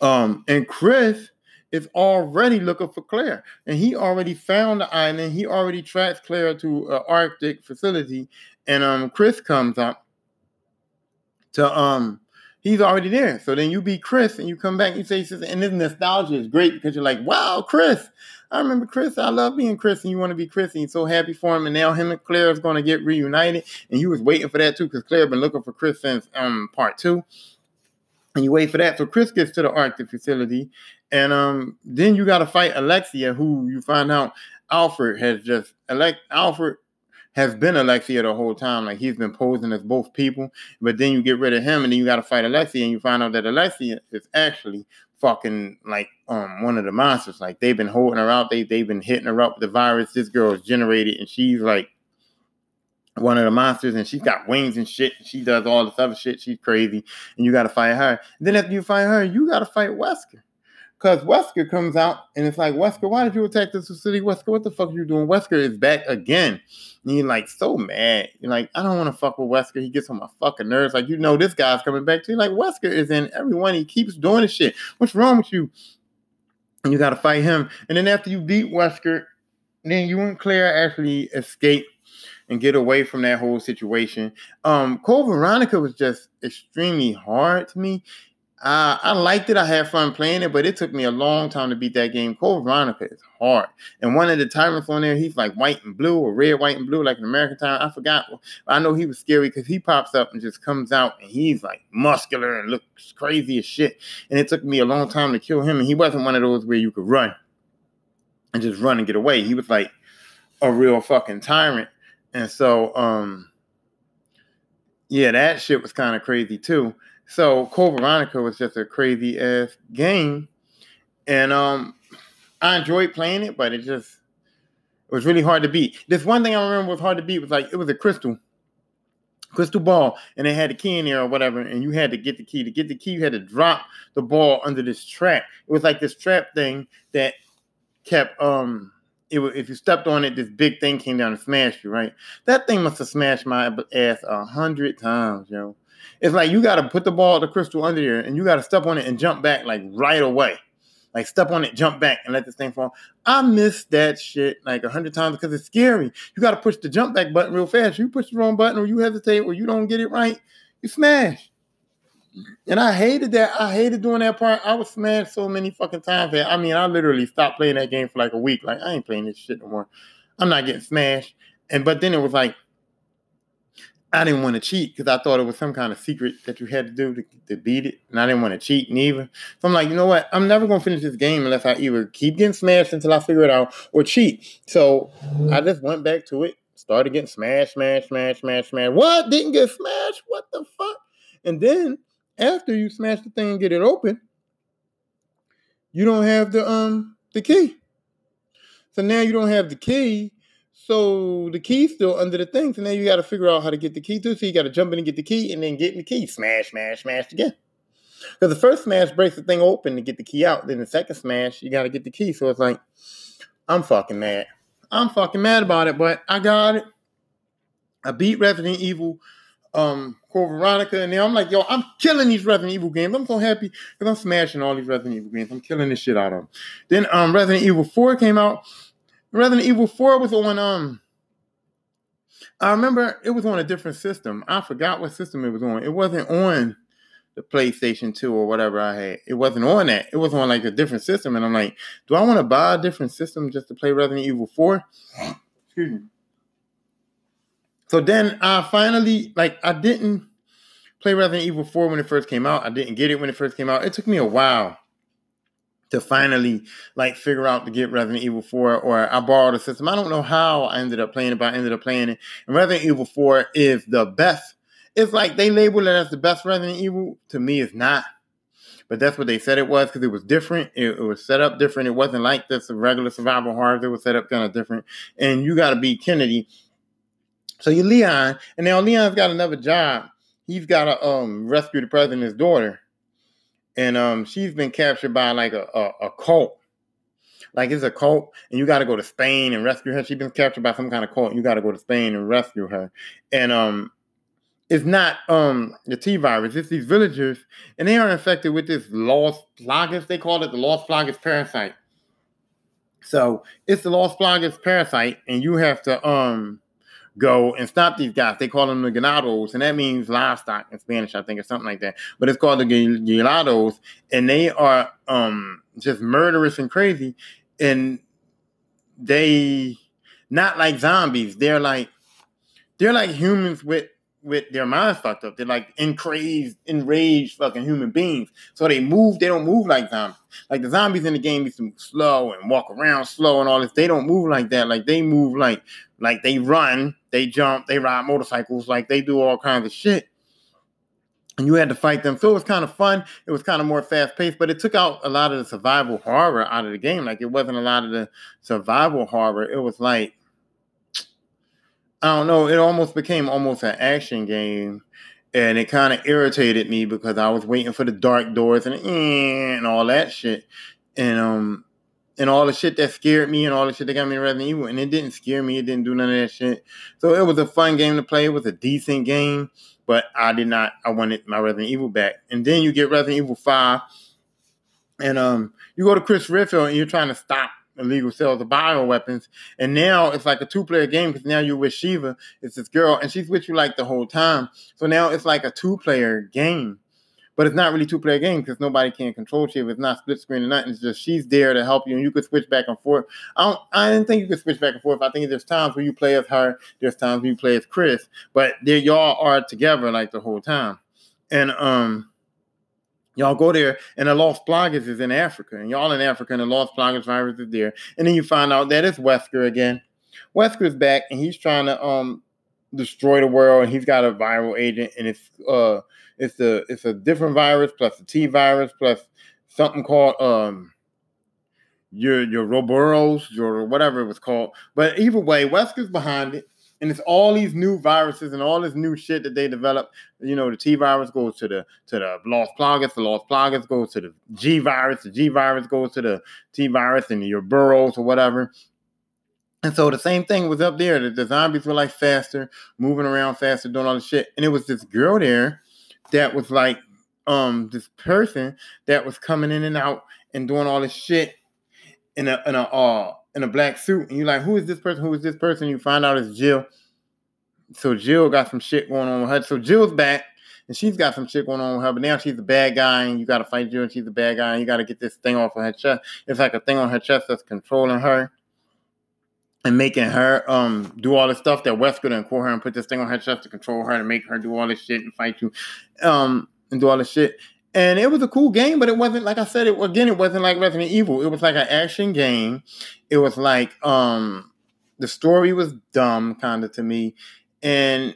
Um, and Chris is already looking for Claire, and he already found the island. He already tracks Claire to an Arctic facility, and um, Chris comes up to um, he's already there. So then you beat Chris, and you come back you say, and this nostalgia is great because you're like, wow, Chris. I remember Chris. I love being Chris, and you want to be Chris, and you're so happy for him. And now him and Claire is going to get reunited, and you was waiting for that too because Claire been looking for Chris since um part two and you wait for that. So Chris gets to the Arctic facility, and um, then you got to fight Alexia, who you find out Alfred has just elect Alfred has been Alexia the whole time. Like he's been posing as both people, but then you get rid of him, and then you got to fight Alexia, and you find out that Alexia is actually fucking like um one of the monsters. Like they've been holding her out. They they've been hitting her up with the virus. This girl is generated, and she's like one of the monsters and she's got wings and shit. She does all this other shit. She's crazy. And you got to fight her. And then after you fight her, you got to fight Wesker. Because Wesker comes out and it's like, Wesker, why did you attack this city? Wesker, what the fuck are you doing? Wesker is back again. And you're like so mad. You're like, I don't want to fuck with Wesker. He gets on my fucking nerves. Like, you know, this guy's coming back to you. Like, Wesker is in everyone. He keeps doing this shit. What's wrong with you? And you got to fight him. And then after you beat Wesker, then you and Claire actually escape and get away from that whole situation. Um, Code Veronica was just extremely hard to me. Uh, I liked it. I had fun playing it, but it took me a long time to beat that game. Code Veronica is hard. And one of the tyrants on there, he's like white and blue or red, white, and blue, like an American tyrant. I forgot. I know he was scary because he pops up and just comes out and he's like muscular and looks crazy as shit. And it took me a long time to kill him. And he wasn't one of those where you could run and just run and get away. He was like a real fucking tyrant. And so, um, yeah, that shit was kind of crazy too. So Code Veronica was just a crazy ass game, and um, I enjoyed playing it, but it just it was really hard to beat. This one thing I remember was hard to beat was like it was a crystal, crystal ball, and it had a key in there or whatever, and you had to get the key. To get the key, you had to drop the ball under this trap. It was like this trap thing that kept um it if you stepped on it, this big thing came down and smashed you, right? That thing must have smashed my ass a hundred times, yo. It's like you got to put the ball, the crystal under there, and you got to step on it and jump back like right away. Like step on it, jump back, and let this thing fall. I miss that shit like a hundred times because it's scary. You got to push the jump back button real fast. You push the wrong button, or you hesitate, or you don't get it right, you smash. And I hated that. I hated doing that part. I was smashed so many fucking times that I mean, I literally stopped playing that game for like a week. Like I ain't playing this shit no more. I'm not getting smashed. And but then it was like I didn't want to cheat because I thought it was some kind of secret that you had to do to, to beat it, and I didn't want to cheat neither. So I'm like, you know what? I'm never gonna finish this game unless I either keep getting smashed until I figure it out or cheat. So I just went back to it, started getting smashed, smashed, smashed, smashed, smashed. What? Didn't get smashed? What the fuck? And then after you smash the thing and get it open, you don't have the um the key. So now you don't have the key. So the key's still under the thing. So now you got to figure out how to get the key to. So you got to jump in and get the key, and then get in the key. Smash, smash, smash again. Because the first smash breaks the thing open to get the key out. Then the second smash, you got to get the key. So it's like, I'm fucking mad. I'm fucking mad about it, but I got it. I beat Resident Evil um Code Veronica, and now I'm like, yo, I'm killing these Resident Evil games. I'm so happy because I'm smashing all these Resident Evil games. I'm killing the shit out of them. Then um Resident Evil 4 came out. Resident Evil 4 was on um I remember it was on a different system. I forgot what system it was on. It wasn't on the PlayStation 2 or whatever I had. It wasn't on that. It was on like a different system. And I'm like, do I want to buy a different system just to play Resident Evil 4? Excuse me. So then I finally, like, I didn't play Resident Evil 4 when it first came out. I didn't get it when it first came out. It took me a while to finally like figure out to get Resident Evil 4 or I borrowed a system. I don't know how I ended up playing it, but I ended up playing it. And Resident Evil 4 is the best. It's like they label it as the best Resident Evil. To me, it's not. But that's what they said it was because it was different. It, it, was set up different. It wasn't like this regular survival horror. It was set up kind of different. And you got to be Kennedy so you're Leon, and now Leon's got another job. He's got to um, rescue the president's daughter, and um, she's been captured by like a, a, a cult. Like it's a cult, and you got to go to Spain and rescue her. She's been captured by some kind of cult. You got to go to Spain and rescue her, and um, it's not um the T virus. It's these villagers, and they are infected with this lost Plagas. They call it the lost Plagas parasite. So it's the lost Plagas parasite, and you have to um go and stop these guys. They call them the ganados, and that means livestock in Spanish, I think, or something like that. But it's called the ganados, and they are um, just murderous and crazy. And they not like zombies. They're like they're like humans with with their minds fucked up. They're like encrazed, enraged fucking human beings. So they move, they don't move like zombies. Like the zombies in the game used to slow and walk around slow and all this. They don't move like that. Like they move like like they run, they jump, they ride motorcycles, like they do all kinds of shit. And you had to fight them. So it was kind of fun. It was kind of more fast paced, but it took out a lot of the survival horror out of the game. Like it wasn't a lot of the survival horror. It was like I don't know. It almost became almost an action game, and it kind of irritated me because I was waiting for the dark doors and and all that shit, and um, and all the shit that scared me and all the shit that got me in Resident Evil, and it didn't scare me. It didn't do none of that shit. So it was a fun game to play. It was a decent game, but I did not. I wanted my Resident Evil back, and then you get Resident Evil Five, and um, you go to Chris Redfield and you're trying to stop illegal sales of bioweapons. And now it's like a two player game because now you're with Sheva. It's this girl, and she's with you like the whole time. So now it's like a two player game. But it's not really two player game because nobody can control Sheva. It's not split screen or nothing. It's just she's there to help you, and you could switch back and forth. I don't. I didn't think you could switch back and forth. I think there's times where you play as her. There's times where you play as Chris. But there y'all are together like the whole time. And um, Y'all go there, and the Los Plagas is in Africa, and y'all in Africa, and the Los Plagas virus is there. And then you find out that it's Wesker again. Wesker's back, and he's trying to um destroy the world. And he's got a viral agent, and it's uh it's a it's a different virus plus the T virus plus something called um your Uroboros, your whatever it was called. But either way, Wesker's behind it. And it's all these new viruses and all this new shit that they develop. You know, the T virus goes to the to the lost Plagas, the lost Plagas goes to the G virus, the G virus goes to the T virus and Uroboros or whatever. And so the same thing was up there. The, the zombies were like faster, moving around faster, doing all the shit. And it was this girl there that was like um this person that was coming in and out and doing all this shit in a in a uh in a black suit. And you're like, who is this person? Who is this person? You find out it's Jill. So Jill got some shit going on with her. So Jill's back and she's got some shit going on with her, but now she's a bad guy, and you gotta fight Jill, and she's a bad guy, and you gotta get this thing off of her chest. It's like a thing on her chest that's controlling her and making her um do all the stuff that Wesker and call her and put this thing on her chest to control her and make her do all this shit and fight you, um, and do all this shit. And it was a cool game, but it wasn't like I said. It again, it wasn't like Resident Evil. It was like an action game. It was like um the story was dumb, kind of to me, and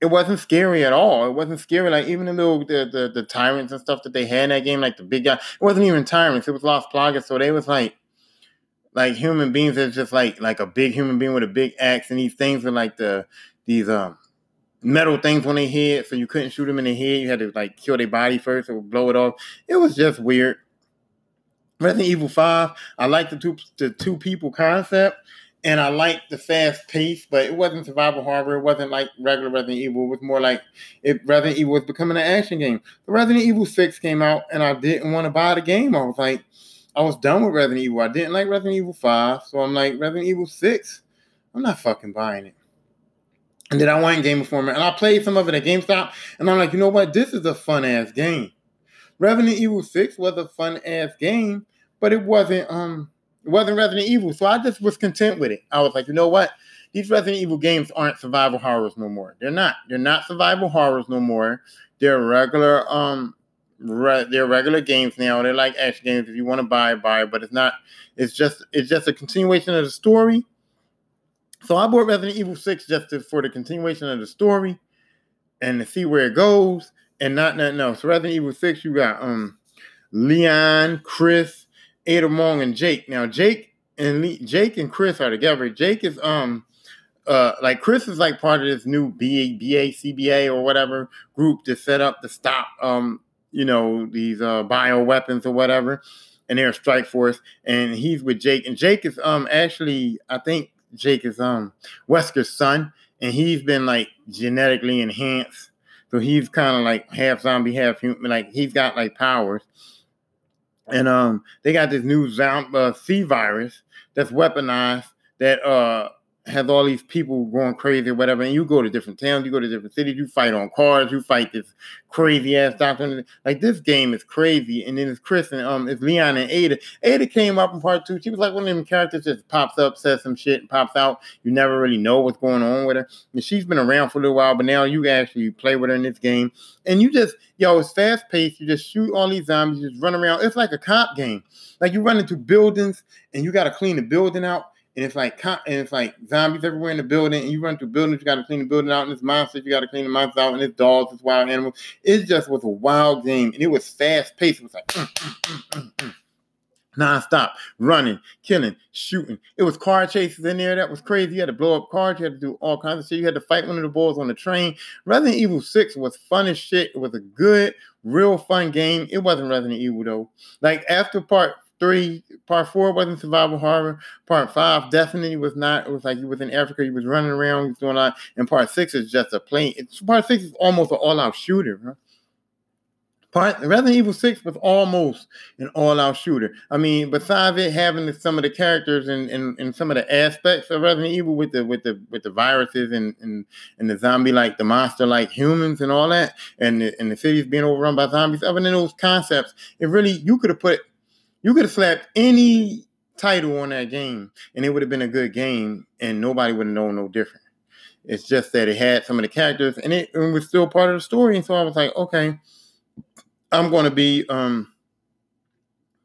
it wasn't scary at all. It wasn't scary. Like even the little the, the the tyrants and stuff that they had in that game, like the big guy, it wasn't even tyrants. It was Los Plagas, so they was like like human beings is just like like a big human being with a big axe, and these things are like the these um metal things on their head, so you couldn't shoot them in the head. You had to like kill their body first or blow it off. It was just weird. Resident Evil Five, I like the two the two people concept, and I like the fast pace, but it wasn't survival horror. It wasn't like regular Resident Evil. It was more like if Resident Evil was becoming an action game. The Resident Evil Six came out, and I didn't want to buy the game. I was like I was done with Resident Evil. I didn't like Resident Evil 5, so I'm like, Resident Evil 6, I'm not fucking buying it. And then I went Game Informer and I played some of it at GameStop, and I'm like, you know what? This is a fun ass game. Resident Evil 6 was a fun ass game, but it wasn't um it wasn't Resident Evil. So I just was content with it. I was like, you know what? These Resident Evil games aren't survival horrors no more. They're not. They're not survival horrors no more. They're regular um re- they're regular games now. They're like action games. If you want to buy, buy. But it's not. It's just it's just a continuation of the story. So I bought Resident Evil Six just to, for the continuation of the story and to see where it goes, and not nothing else. So Resident Evil Six, you got um Leon, Chris, Ada Wong, and Jake. Now Jake and Le- Jake and Chris are together. Jake is um uh, like Chris is like part of this new BA, BA, CBA or whatever group to set up to stop um you know, these uh, bio weapons or whatever, and they're Strike Force, and he's with Jake, and Jake is um actually I think Jake is um Wesker's son, and he's been like genetically enhanced, so he's kind of like half zombie, half human, like he's got like powers, and um they got this new zombie uh, C virus that's weaponized that uh has all these people going crazy or whatever, and you go to different towns, you go to different cities, you fight on cars, you fight this crazy ass doctor. Like this game is crazy, and then it's Chris and um it's Leon and Ada. Ada came up in part two. She was like one of them characters that pops up, says some shit, and pops out. You never really know what's going on with her. And she's been around for a little while, but now you actually play with her in this game, and you just yo, it's fast paced. You just shoot all these zombies, you just run around. It's like a cop game. Like you run into buildings and you got to clean the building out and it's like and it's like zombies everywhere in the building, and you run through buildings, you got to clean the building out, and it's monsters, you got to clean the monsters out, and it's dogs, it's wild animals. It just was a wild game, and it was fast paced. It was like mm, mm, mm, mm, non-stop running, killing, shooting. It was car chases in there that was crazy. You had to blow up cars, you had to do all kinds of shit. You had to fight one of the boys on the train. Resident Evil 6 was fun as shit. It was a good, real fun game. It wasn't Resident Evil though. Like after part three, part four wasn't survival horror. Part five definitely was not. It was like you was in Africa, you was running around, was doing that. And part six is just a plain. It's, part six is almost an all-out shooter. Huh? Part Resident Evil Six was almost an all-out shooter. I mean, besides it having some of the characters and, and, and some of the aspects of Resident Evil with the with the with the viruses and and, and the zombie like the monster like humans and all that, and the, and the cities being overrun by zombies. Other than those concepts, it really you could have put you could have slapped any title on that game and it would have been a good game and nobody would have known no different. It's just that it had some of the characters and it, it was still part of the story. And so I was like, okay, I'm going to be um,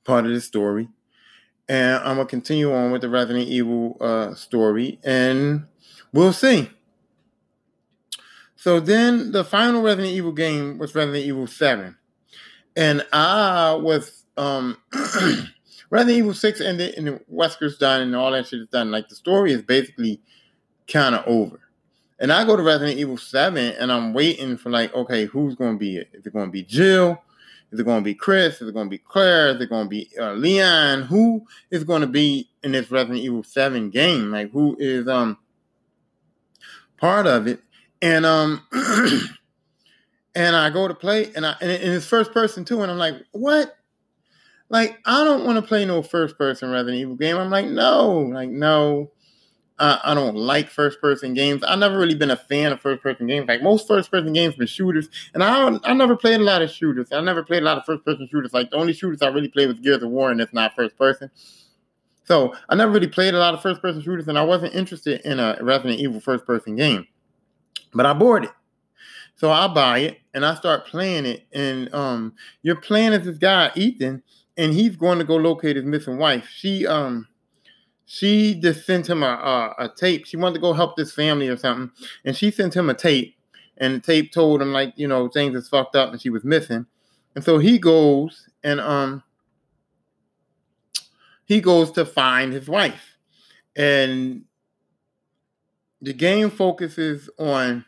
part of the story. And I'm going to continue on with the Resident Evil uh, story and we'll see. So then the final Resident Evil game was Resident Evil 7. And I was um [clears throat] Resident Evil 6 ended and Wesker's done and all that shit is done. Like the story is basically kind of over. And I go to Resident Evil 7 and I'm waiting for like, okay, who's gonna be it? Is it gonna be Jill? Is it going to be Chris? Is it going to be Claire? Is it going to be uh, Leon? Who is going to be in this Resident Evil 7 game? Like, who is um part of it? And um [clears throat] and I go to play and I and it's first person too, and I'm like, what? Like, I don't want to play no first person Resident Evil game. I'm like, no, like, no. Uh, I don't like first person games. I've never really been a fan of first person games. Like most first person games been shooters, and I I never played a lot of shooters. I never played a lot of first person shooters. Like the only shooters I really played was Gears of War, and it's not first person. So I never really played a lot of first person shooters, and I wasn't interested in a Resident Evil first person game. But I bought it. So I buy it and I start playing it. And um, you're playing as this guy, Ethan, and he's going to go locate his missing wife. She um she just sent him a, a, a tape. She wanted to go help this family or something, and she sent him a tape. And the tape told him like you know things is fucked up and she was missing, and so he goes and um he goes to find his wife, and the game focuses on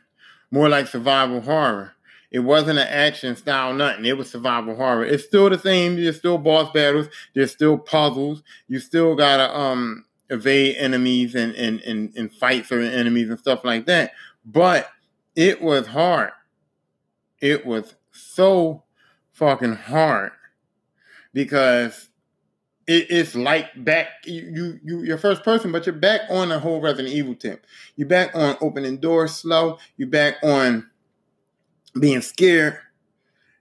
more like survival horror. It wasn't an action style, nothing. It was survival horror. It's still the same. There's still boss battles. There's still puzzles. You still gotta um evade enemies and and and, and fight certain enemies and stuff like that. But it was hard. It was so fucking hard because it, it's like back you, you you you're first person, but you're back on the whole Resident Evil tip. You're back on opening doors slow. You're back on being scared.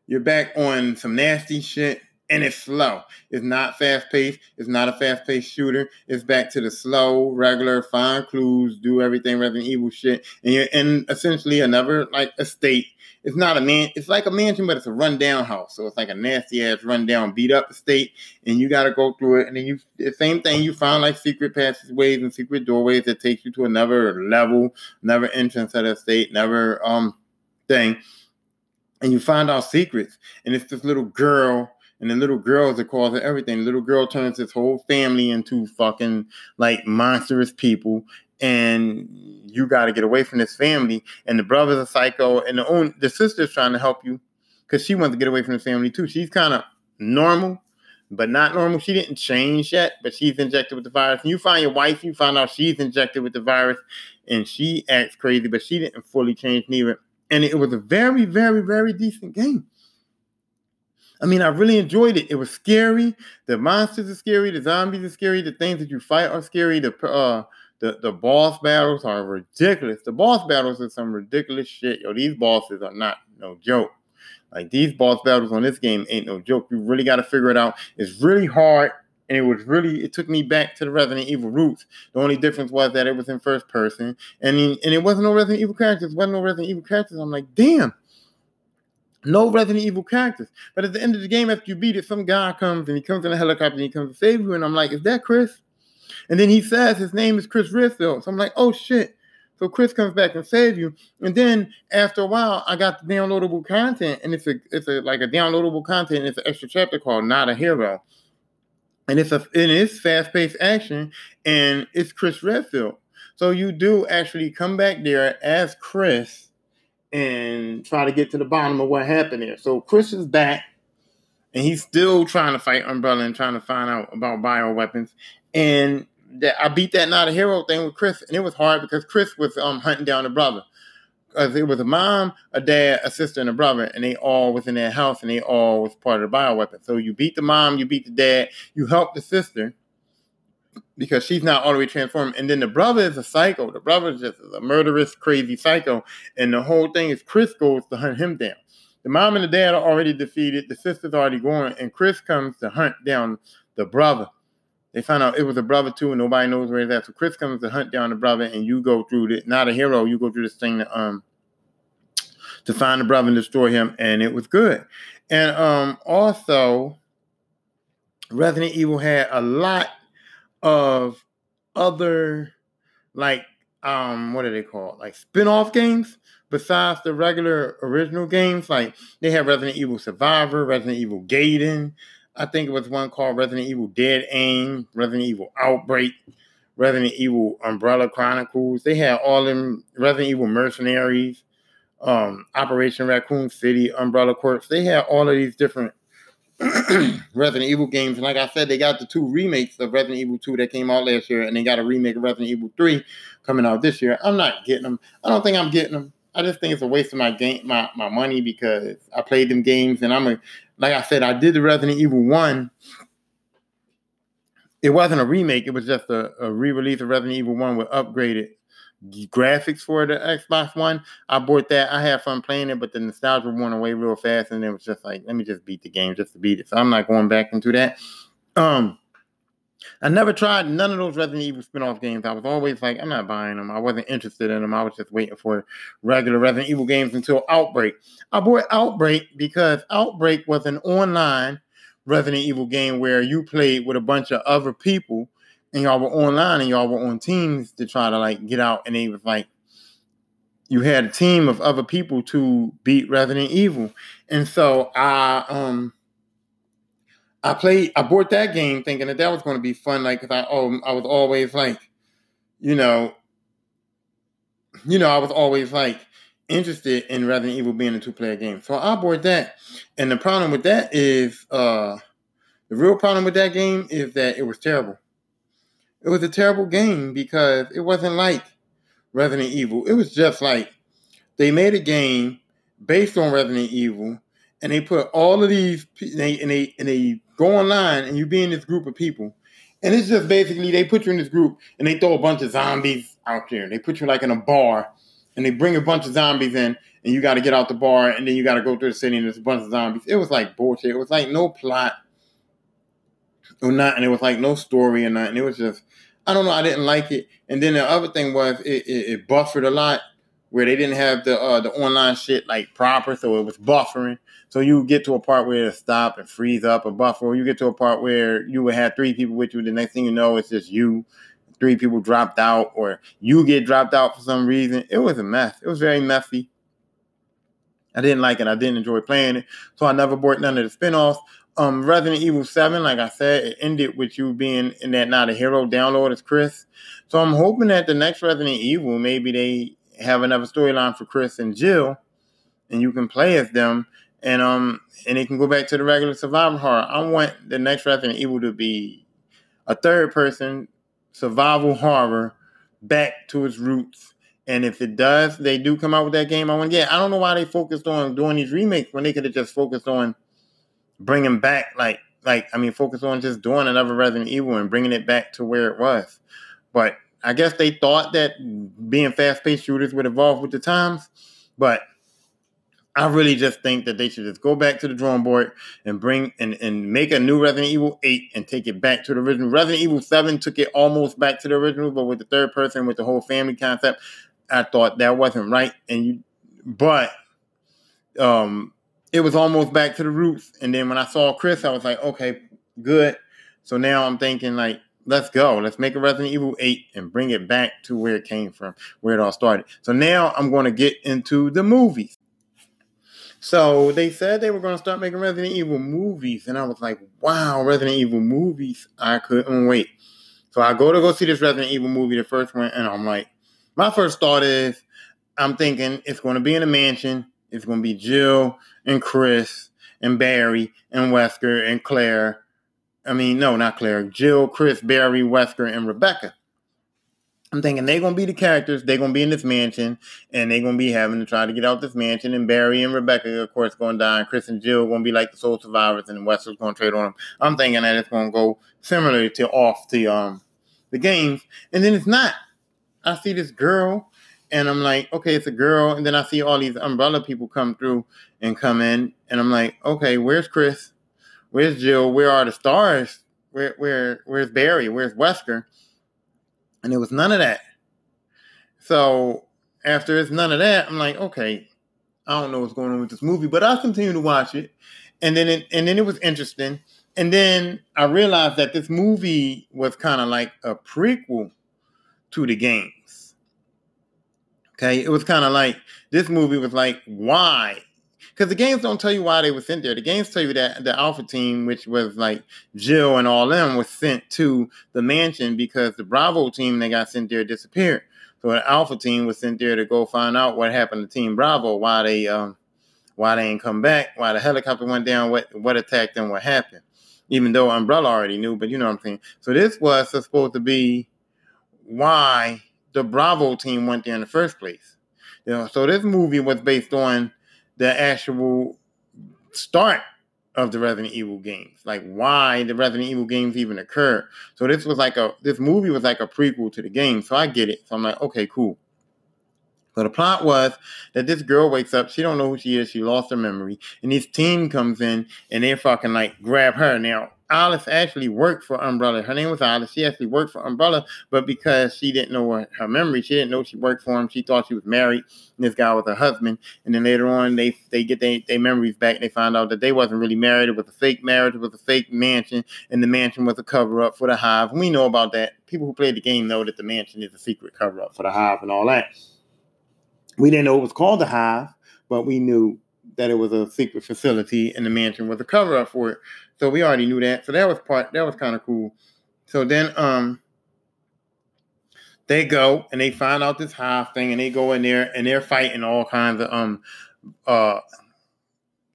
You're back on some nasty shit, and it's slow. It's not fast paced. It's not a fast paced shooter. It's back to the slow, regular, find clues, do everything Resident Evil shit, and you're in essentially another like estate it's not a man. It's like a mansion, but it's a rundown house. So it's like a nasty ass rundown, beat up estate, and you got to go through it. And then you, the same thing, you find like secret passageways and secret doorways that takes you to another level, another entrance of the estate, another um thing, and you find out secrets. And it's this little girl and the little girl is the cause of everything. The little girl turns this whole family into fucking like monstrous people, and you got to get away from this family. And the brother's a psycho, and the own the sister's trying to help you because she wants to get away from the family too. She's kind of normal, but not normal. She didn't change yet, but she's injected with the virus. And you find your wife, you find out she's injected with the virus, and she acts crazy, but she didn't fully change neither. And it was a very, very, very decent game. I mean, I really enjoyed it. It was scary. The monsters are scary. The zombies are scary. The things that you fight are scary. The uh, the, the boss battles are ridiculous. The boss battles are some ridiculous shit. Yo, these bosses are not no joke. Like these boss battles on this game ain't no joke. You really got to figure it out. It's really hard, and it was really it took me back to the Resident Evil roots. The only difference was that it was in first person, and and it wasn't no Resident Evil characters. Wasn't no Resident Evil characters. I'm like, damn. No Resident Evil characters. But at the end of the game, after you beat it, some guy comes and he comes in a helicopter and he comes to save you. And I'm like, is that Chris? And then he says his name is Chris Redfield. So I'm like, oh shit. So Chris comes back and saves you. And then after a while, I got the downloadable content, and it's a it's a like a downloadable content. It's an extra chapter called Not a Hero. And it's a it is fast-paced action, and it's Chris Redfield. So you do actually come back there as Chris and try to get to the bottom of what happened there. So Chris is back and he's still trying to fight Umbrella and trying to find out about bioweapons. And that I beat that not a hero thing with Chris, and it was hard because Chris was um hunting down the brother. It was a mom, a dad, a sister, and a brother, and they all was in that house, and they all was part of the bioweapon. So you beat the mom, you beat the dad, you help the sister because she's not all the way transformed, and then the brother is a psycho. The brother is just a murderous, crazy psycho, and the whole thing is Chris goes to hunt him down. The mom and the dad are already defeated. The sister's already gone, and Chris comes to hunt down the brother they found out it was a brother too, and nobody knows where he's at. So Chris comes to hunt down the brother, and you go through the not a hero. You go through this thing to um to find the brother and destroy him, and it was good. And um also, Resident Evil had a lot of other like um what are they called like spin-off games besides the regular original games. Like they have Resident Evil Survivor, Resident Evil Gaiden. I think it was one called Resident Evil Dead Aim, Resident Evil Outbreak, Resident Evil Umbrella Chronicles. They had all them Resident Evil Mercenaries, um, Operation Raccoon City, Umbrella Corps. They had all of these different [clears throat] Resident Evil games. And like I said, they got the two remakes of Resident Evil 2 that came out last year, and they got a remake of Resident Evil 3 coming out this year. I'm not getting them. I don't think I'm getting them. I just think it's a waste of my game, my, my money because I played them games, and I'm a like I said, I did the Resident Evil 1. It wasn't a remake, it was just a, a re-release of Resident Evil 1 with upgraded graphics for the Xbox One. I bought that. I had fun playing it, but the nostalgia went away real fast, and it was just like, let me just beat the game just to beat it. So I'm not going back into that. Um, I never tried none of those Resident Evil spin-off games. I was always like, I'm not buying them. I wasn't interested in them. I was just waiting for regular Resident Evil games until Outbreak. I bought Outbreak because Outbreak was an online Resident Evil game where you played with a bunch of other people and y'all were online and y'all were on teams to try to like get out and it was like you had a team of other people to beat Resident Evil. And so I um I played I bought that game thinking that that was going to be fun like cuz I oh I was always like you know you know I was always like interested in Resident Evil being a two-player game. So I bought that. And the problem with that is uh the real problem with that game is that it was terrible. It was a terrible game because it wasn't like Resident Evil. It was just like they made a game based on Resident Evil, and they put all of these and they and they, and they go online, and you be in this group of people, and it's just basically they put you in this group, and they throw a bunch of zombies out there. They put you like in a bar, and they bring a bunch of zombies in, and you got to get out the bar, and then you got to go through the city, and there's a bunch of zombies. It was like bullshit. It was like no plot or not, and it was like no story or nothing. It was just I don't know. I didn't like it. And then the other thing was it, it, it buffered a lot where they didn't have the uh, the online shit like proper, so it was buffering. So you get to a part where it stop and freeze up a buffer. You get to a part where you would have three people with you. The next thing you know, it's just you. Three people dropped out, or you get dropped out for some reason. It was a mess. It was very messy. I didn't like it. I didn't enjoy playing it. So I never bought none of the spinoffs um Resident Evil 7, like I said, it ended with you being in that not a hero download as Chris. So I'm hoping that the next Resident Evil, maybe they have another storyline for Chris and Jill, and you can play as them, and um and it can go back to the regular survival horror. I want the next Resident Evil to be a third person survival horror back to its roots. And if it does, they do come out with that game. I want, yeah, I don't know why they focused on doing these remakes when they could have just focused on bringing back like like I mean focus on just doing another Resident Evil and bringing it back to where it was. But I guess they thought that being fast-paced shooters would evolve with the times, but I really just think that they should just go back to the drawing board and bring and, and make a new Resident Evil 8 and take it back to the original. Resident Evil 7 took it almost back to the original, but with the third person, with the whole family concept, I thought that wasn't right. And you but um it was almost back to the roots. And then when I saw Chris, I was like, okay, good. So now I'm thinking like, let's go. Let's make a Resident Evil 8 and bring it back to where it came from, where it all started. So now I'm going to get into the movies. So they said they were going to start making Resident Evil movies. And I was like, wow, Resident Evil movies. I couldn't wait. So I go to go see this Resident Evil movie, the first one, and I'm like, my first thought is, I'm thinking it's going to be in a mansion. It's going to be Jill and Chris and Barry and Wesker and Claire. I mean, no, not Claire. Jill, Chris, Barry, Wesker, and Rebecca. I'm thinking they're gonna be the characters. They're gonna be in this mansion, and they're gonna be having to try to get out this mansion. And Barry and Rebecca, of course, gonna die. And Chris and Jill gonna be like the sole survivors, and Wesker's gonna trade on them. I'm thinking that it's gonna go similar to off the um the games, and then it's not. I see this girl and I'm like, okay, it's a girl. And then I see all these umbrella people come through and come in, and I'm like, okay, where's Chris? Where's Jill? Where are the stars? Where where where's Barry? Where's Wesker? And it was none of that. So after it's none of that, I'm like, okay, I don't know what's going on with this movie, but I'll continue to watch it. And then it and then it was interesting. And then I realized that this movie was kind of like a prequel to the games Okay, it was kind of like this movie was like why because the games don't tell you why they were sent there. The games tell you that the Alpha team, which was like Jill and all them, was sent to the mansion because the Bravo team they got sent there disappeared. So the Alpha team was sent there to go find out what happened to Team Bravo, why they um why they ain't come back, why the helicopter went down, what what attacked them, what happened. Even though Umbrella already knew, but you know what I'm saying. So this was supposed to be why the Bravo team went there in the first place. You know, so this movie was based on the actual start of the Resident Evil games, like why the Resident Evil games even occurred. So this was like a this movie was like a prequel to the game. So I get it. So I'm like, okay, cool. So the plot was that this girl wakes up, she don't know who she is, she lost her memory, and this team comes in and they fucking like grab her. Now Alice actually worked for Umbrella. Her name was Alice. She actually worked for Umbrella, but because she didn't know her, her memory, she didn't know she worked for him. She thought she was married. And this guy was her husband. And then later on, they they get their they memories back. and They find out that they wasn't really married. It was a fake marriage. It was a fake mansion, and the mansion was a cover up for the Hive. we know about that. People who played the game know that the mansion is a secret cover up for the Hive and all that. We didn't know it was called the Hive, but we knew that it was a secret facility and the mansion was a cover up for it. So we already knew that. So that was part that was kind of cool. So then um they go and they find out this hive thing and they go in there and they're fighting all kinds of um uh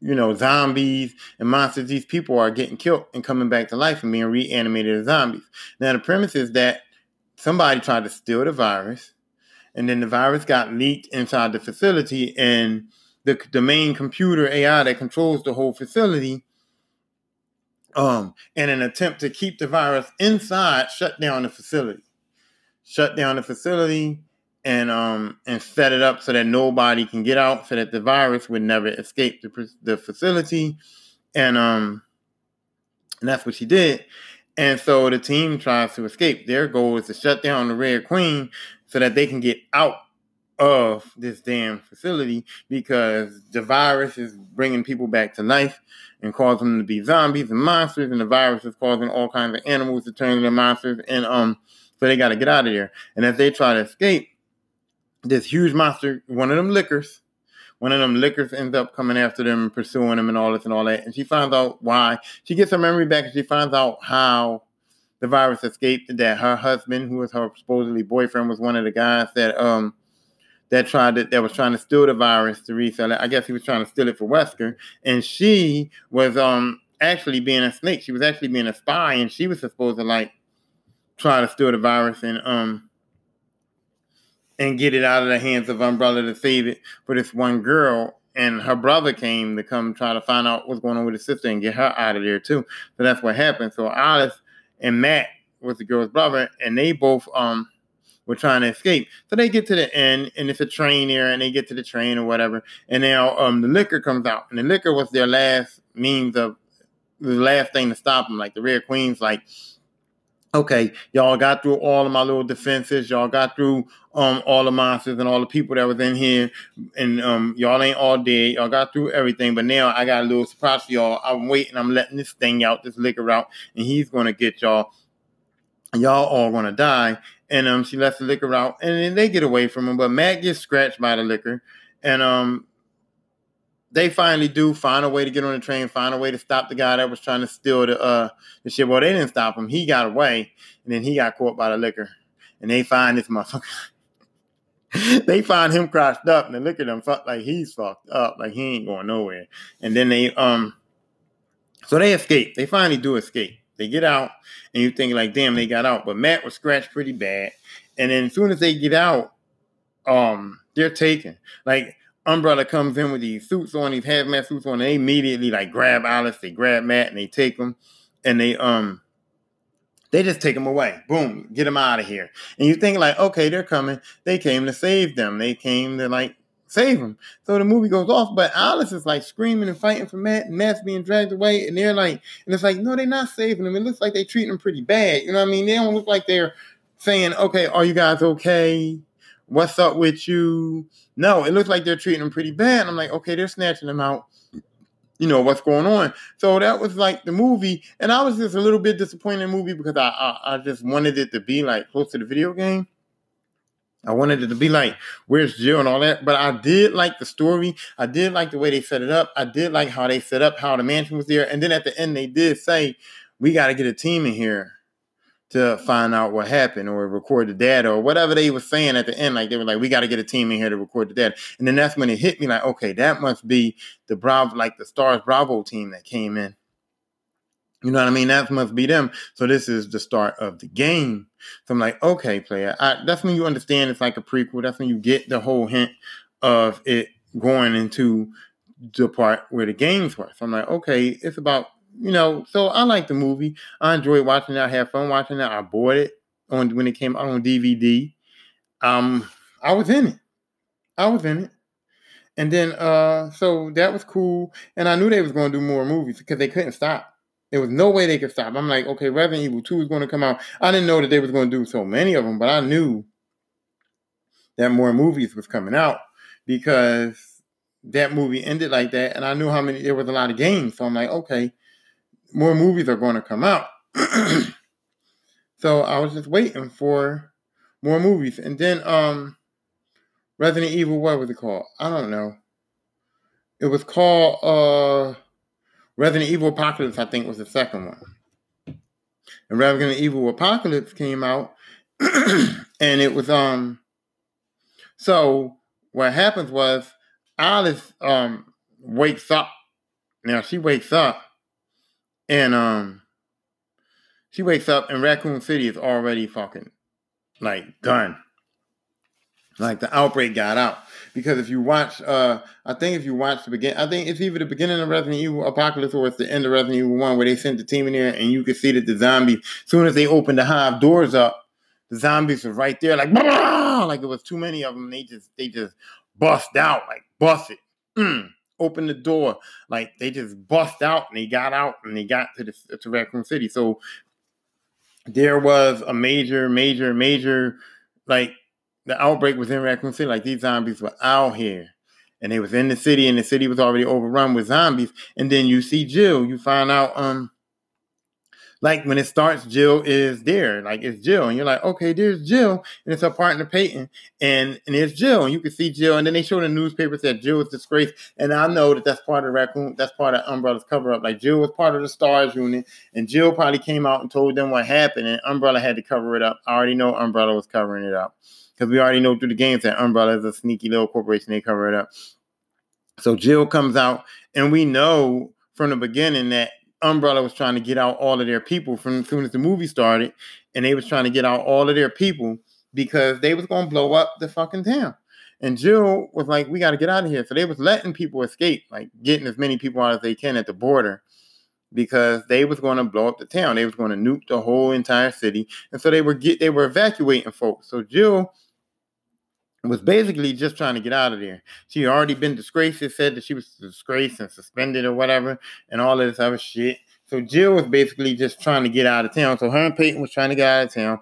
you know zombies and monsters these people are getting killed and coming back to life and being reanimated as zombies now the premise is that somebody tried to steal the virus and then the virus got leaked inside the facility and the, the main computer ai that controls the whole facility um, in an attempt to keep the virus inside, shut down the facility, shut down the facility, and um, and set it up so that nobody can get out, so that the virus would never escape the the facility, and um, and that's what she did. And so the team tries to escape. Their goal is to shut down the Red Queen so that they can get out of this damn facility because the virus is bringing people back to life and causing them to be zombies and monsters, and the virus is causing all kinds of animals to turn into monsters, and um, so they got to get out of there. And as they try to escape, this huge monster, one of them lickers, one of them lickers ends up coming after them, and pursuing them, and all this and all that. And she finds out why. She gets her memory back, and she finds out how the virus escaped. That her husband, who was her supposedly boyfriend, was one of the guys that um that tried to, that was trying to steal the virus to resell it. I guess he was trying to steal it for Wesker, and she was um actually being a snake. She was actually being a spy, and she was supposed to like try to steal the virus and um and get it out of the hands of Umbrella to save it for this one girl. And her brother came to come try to find out what's going on with his sister and get her out of there too. So that's what happened. So Alice and Matt was the girl's brother, and they both um were trying to escape. So they get to the end, and it's a train there, and they get to the train or whatever. And now um, the licker comes out, and the licker was their last means of the last thing to stop them. Like the Red Queen's, like, okay, y'all got through all of my little defenses, y'all got through um all the monsters and all the people that was in here, and um y'all ain't all dead, y'all got through everything. But now I got a little surprise for y'all. I'm waiting, I'm letting this thing out, this licker out, and he's gonna get y'all. Y'all all gonna die, and um, she lets the licker out, and then they get away from him. But Matt gets scratched by the licker, and um, they finally do find a way to get on the train, find a way to stop the guy that was trying to steal the uh the shit. Well, they didn't stop him; he got away, and then he got caught by the licker, and they find this motherfucker. [laughs] they find him crashed up, and the licker them fuck like he's fucked up, like he ain't going nowhere. And then they um, so they escape. They finally do escape. They get out, and you think like, damn, they got out. But Matt was scratched pretty bad. And then as soon as they get out, um, they're taken. Like Umbrella comes in with these suits on, these hazmat suits on. They immediately like grab Alice, they grab Matt, and they take them, and they um, they just take them away. Boom, get them out of here. And you think like, okay, they're coming. They came to save them. They came to like save him. So the movie goes off, but Alice is like screaming and fighting for Matt, Matt's being dragged away, and they're like, and it's like, no, they're not saving him. It looks like they treat him pretty bad. You know what I mean? They don't look like they're saying, okay, are you guys okay? What's up with you? No, it looks like they're treating him pretty bad. I'm like, okay, they're snatching him out. You know what's going on. So that was like the movie, and I was just a little bit disappointed in the movie because I, I I just wanted it to be like close to the video game. I wanted it to be like, where's Jill and all that. But I did like the story. I did like the way they set it up. I did like how they set up how the mansion was there. And then at the end, they did say, we got to get a team in here to find out what happened or record the data or whatever they were saying at the end. Like they were like, we got to get a team in here to record the data. And then that's when it hit me like, okay, that must be the Bravo, like the Stars Bravo team that came in. You know what I mean? That must be them. So this is the start of the game. So I'm like, okay, player. I, that's when you understand it's like a prequel. That's when you get the whole hint of it going into the part where the games were. So I'm like, okay, it's about you know. So I like the movie. I enjoyed watching it. I had fun watching it. I bought it on when it came out on DVD. Um, I was in it. I was in it. And then uh so that was cool. And I knew they was gonna do more movies because they couldn't stop. There was no way they could stop. I'm like, okay, Resident Evil 2 is going to come out. I didn't know that they was going to do so many of them, but I knew that more movies was coming out because that movie ended like that, and I knew how many there was a lot of games. So I'm like, okay, more movies are going to come out. [clears throat] so I was just waiting for more movies, and then um, Resident Evil, what was it called? I don't know. It was called uh Resident Evil Apocalypse, I think, was the second one. And Resident Evil Apocalypse came out, [clears throat] and it was um. So what happens was Alice um wakes up. Now she wakes up, and um, she wakes up, and Raccoon City is already fucking like done. Like the outbreak got out because if you watch, uh, I think if you watch the begin, I think it's either the beginning of Resident Evil Apocalypse or it's the end of Resident Evil One where they sent the team in there and you could see that the zombies, as soon as they opened the hive doors up, the zombies were right there, like like it was too many of them. They just they just bust out, like bust it, mm, open the door, like they just bust out and they got out and they got to the to Raccoon City. So there was a major, major, major like the outbreak was in Raccoon City. Like these zombies were out here. And they was in the city and the city was already overrun with zombies. And then you see Jill. You find out um like when it starts, Jill is there. Like it's Jill. And you're like, okay, there's Jill. And it's her partner Peyton. And and it's Jill. And you can see Jill. And then they show the newspaper that Jill was disgraced. And I know that that's part of Raccoon, that's part of Umbrella's cover up. Like Jill was part of the STARS unit. And Jill probably came out and told them what happened. And Umbrella had to cover it up. I already know Umbrella was covering it up because we already know through the games that Umbrella is a sneaky little corporation. They cover it up. So Jill comes out, and we know from the beginning that Umbrella was trying to get out all of their people from as soon as the movie started, and they was trying to get out all of their people because they was to blow up the fucking town. And Jill was like, "We got to get out of here." So they was letting people escape, like getting as many people out as they can at the border, because they was going to blow up the town. They was going to nuke the whole entire city, and so they were get they were evacuating folks. So Jill was basically just trying to get out of there. She had already been disgraced. It said that she was disgraced and suspended or whatever, and all of this other shit. So Jill was basically just trying to get out of town. So her and Peyton was trying to get out of town.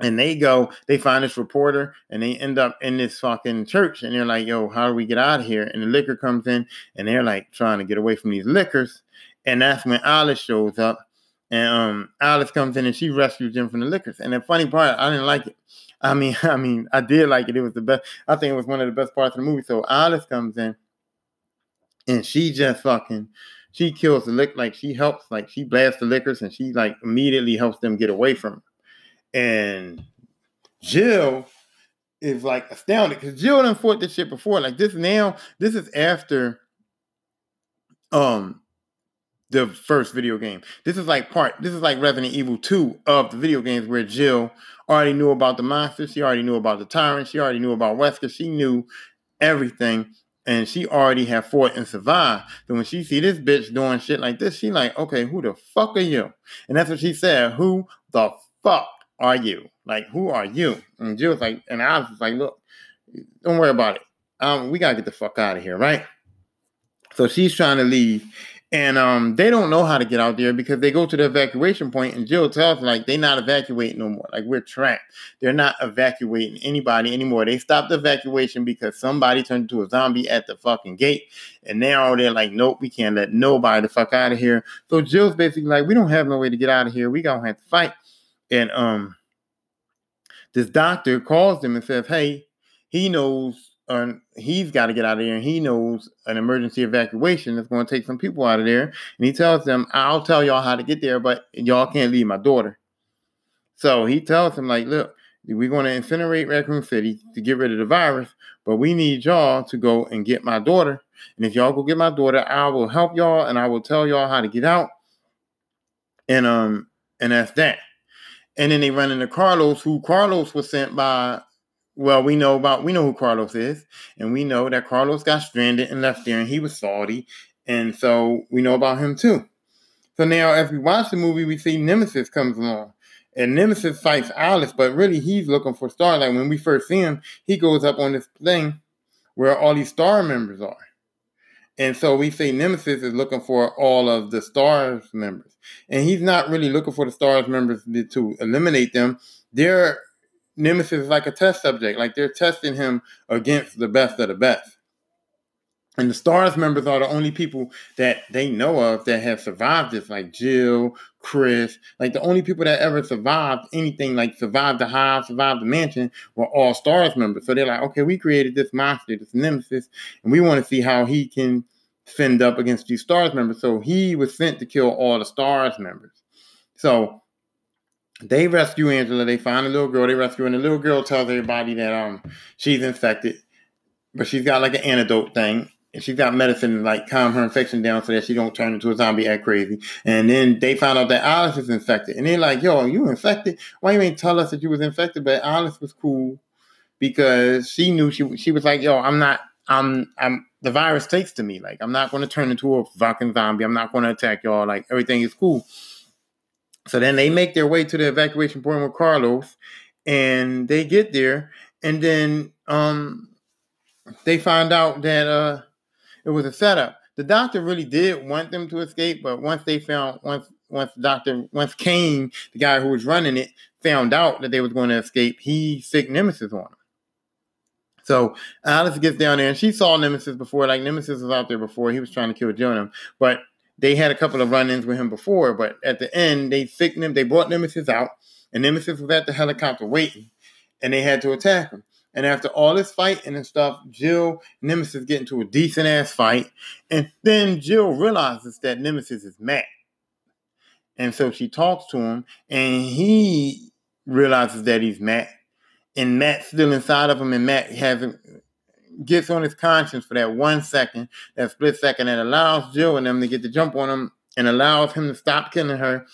And they go, they find this reporter and they end up in this fucking church. And they're like, yo, how do we get out of here? And the licker comes in and they're like trying to get away from these lickers. And that's when Alice shows up. And um, Alice comes in and she rescues them from the lickers. And the funny part, I didn't like it. I mean, [laughs] I mean, I did like it. It was the best. I think it was one of the best parts of the movie. So Alice comes in, and she just fucking, she kills the licker. Like she helps, like she blasts the lickers, and she like immediately helps them get away from. And Jill is like astounded because Jill done fought this shit before. Like this now, this is after um the first video game. This is like part, this is like Resident Evil 2 of the video games where Jill already knew about the monsters. She already knew about the tyrant. She already knew about Wesker. She knew everything. And she already had fought and survived. So when she see this bitch doing shit like this, she like, okay, who the fuck are you? And that's what she said. Who the fuck are you? Like, who are you? And Jill's like, and I was like, look, don't worry about it. Um, we gotta get the fuck out of here, right? So she's trying to leave, and um, they don't know how to get out there because they go to the evacuation point, and Jill tells them like they're not evacuating no more. Like we're trapped. They're not evacuating anybody anymore. They stopped the evacuation because somebody turned into a zombie at the fucking gate, and now they're like, nope, we can't let nobody the fuck out of here. So Jill's basically like, we don't have no way to get out of here. We gonna have to fight, and um, this doctor calls them and says, "Hey, he knows." He's got to get out of there, and he knows an emergency evacuation that's going to take some people out of there. And he tells them, "I'll tell y'all how to get there, but y'all can't leave my daughter." So he tells them, "Like, look, we're going to incinerate Raccoon City to get rid of the virus, but we need y'all to go and get my daughter. And if y'all go get my daughter, I will help y'all and I will tell y'all how to get out. And um, and that's that. And then they run into Carlos, who Carlos was sent by. Well, we know about we know who Carlos is, and we know that Carlos got stranded and left there, and he was salty, and so we know about him too. So now, as we watch the movie, we see Nemesis comes along, and Nemesis fights Alice, but really he's looking for Starlight. When we first see him, he goes up on this thing where all these star members are. And so we say Nemesis is looking for all of the stars members. And he's not really looking for the stars members to eliminate them. They're Nemesis is like a test subject, like they're testing him against the best of the best. And the STARS members are the only people that they know of that have survived this, like Jill, Chris, like the only people that ever survived anything, like survived the hive, survived the mansion, were all STARS members. So they're like, okay, we created this monster, this nemesis, and we want to see how he can fend up against these STARS members. So he was sent to kill all the STARS members. So they rescue Angela. They find a little girl. They rescue, and the little girl tells everybody that um she's infected, but she's got like an antidote thing and she's got medicine to like calm her infection down so that she don't turn into a zombie act crazy. And then they found out that Alice is infected. And they're like, yo, you infected? Why you ain't tell us that you was infected? But Alice was cool because she knew she she was like, yo, I'm not I'm I'm the virus takes to me. Like I'm not gonna turn into a fucking zombie. I'm not gonna attack y'all. Like everything is cool. So then they make their way to the evacuation point with Carlos and they get there and then um they find out that uh it was a setup. The doctor really did want them to escape, but once they found once once Doctor once Kane, the guy who was running it, found out that they was going to escape, he sick Nemesis on them. So Alice gets down there and she saw Nemesis before, like Nemesis was out there before. He was trying to kill Jonah, but they had a couple of run-ins with him before. But at the end, they sick them. They brought Nemesis out, and Nemesis was at the helicopter waiting, and they had to attack him. And after all this fighting and stuff, Jill Nemesis get into a decent ass fight. And then Jill realizes that Nemesis is Matt. And so she talks to him, and he realizes that he's Matt. And Matt's still inside of him, and Matt hasn't gets on his conscience for that one second, that split second that allows Jill and them to get the jump on him and allows him to stop killing her.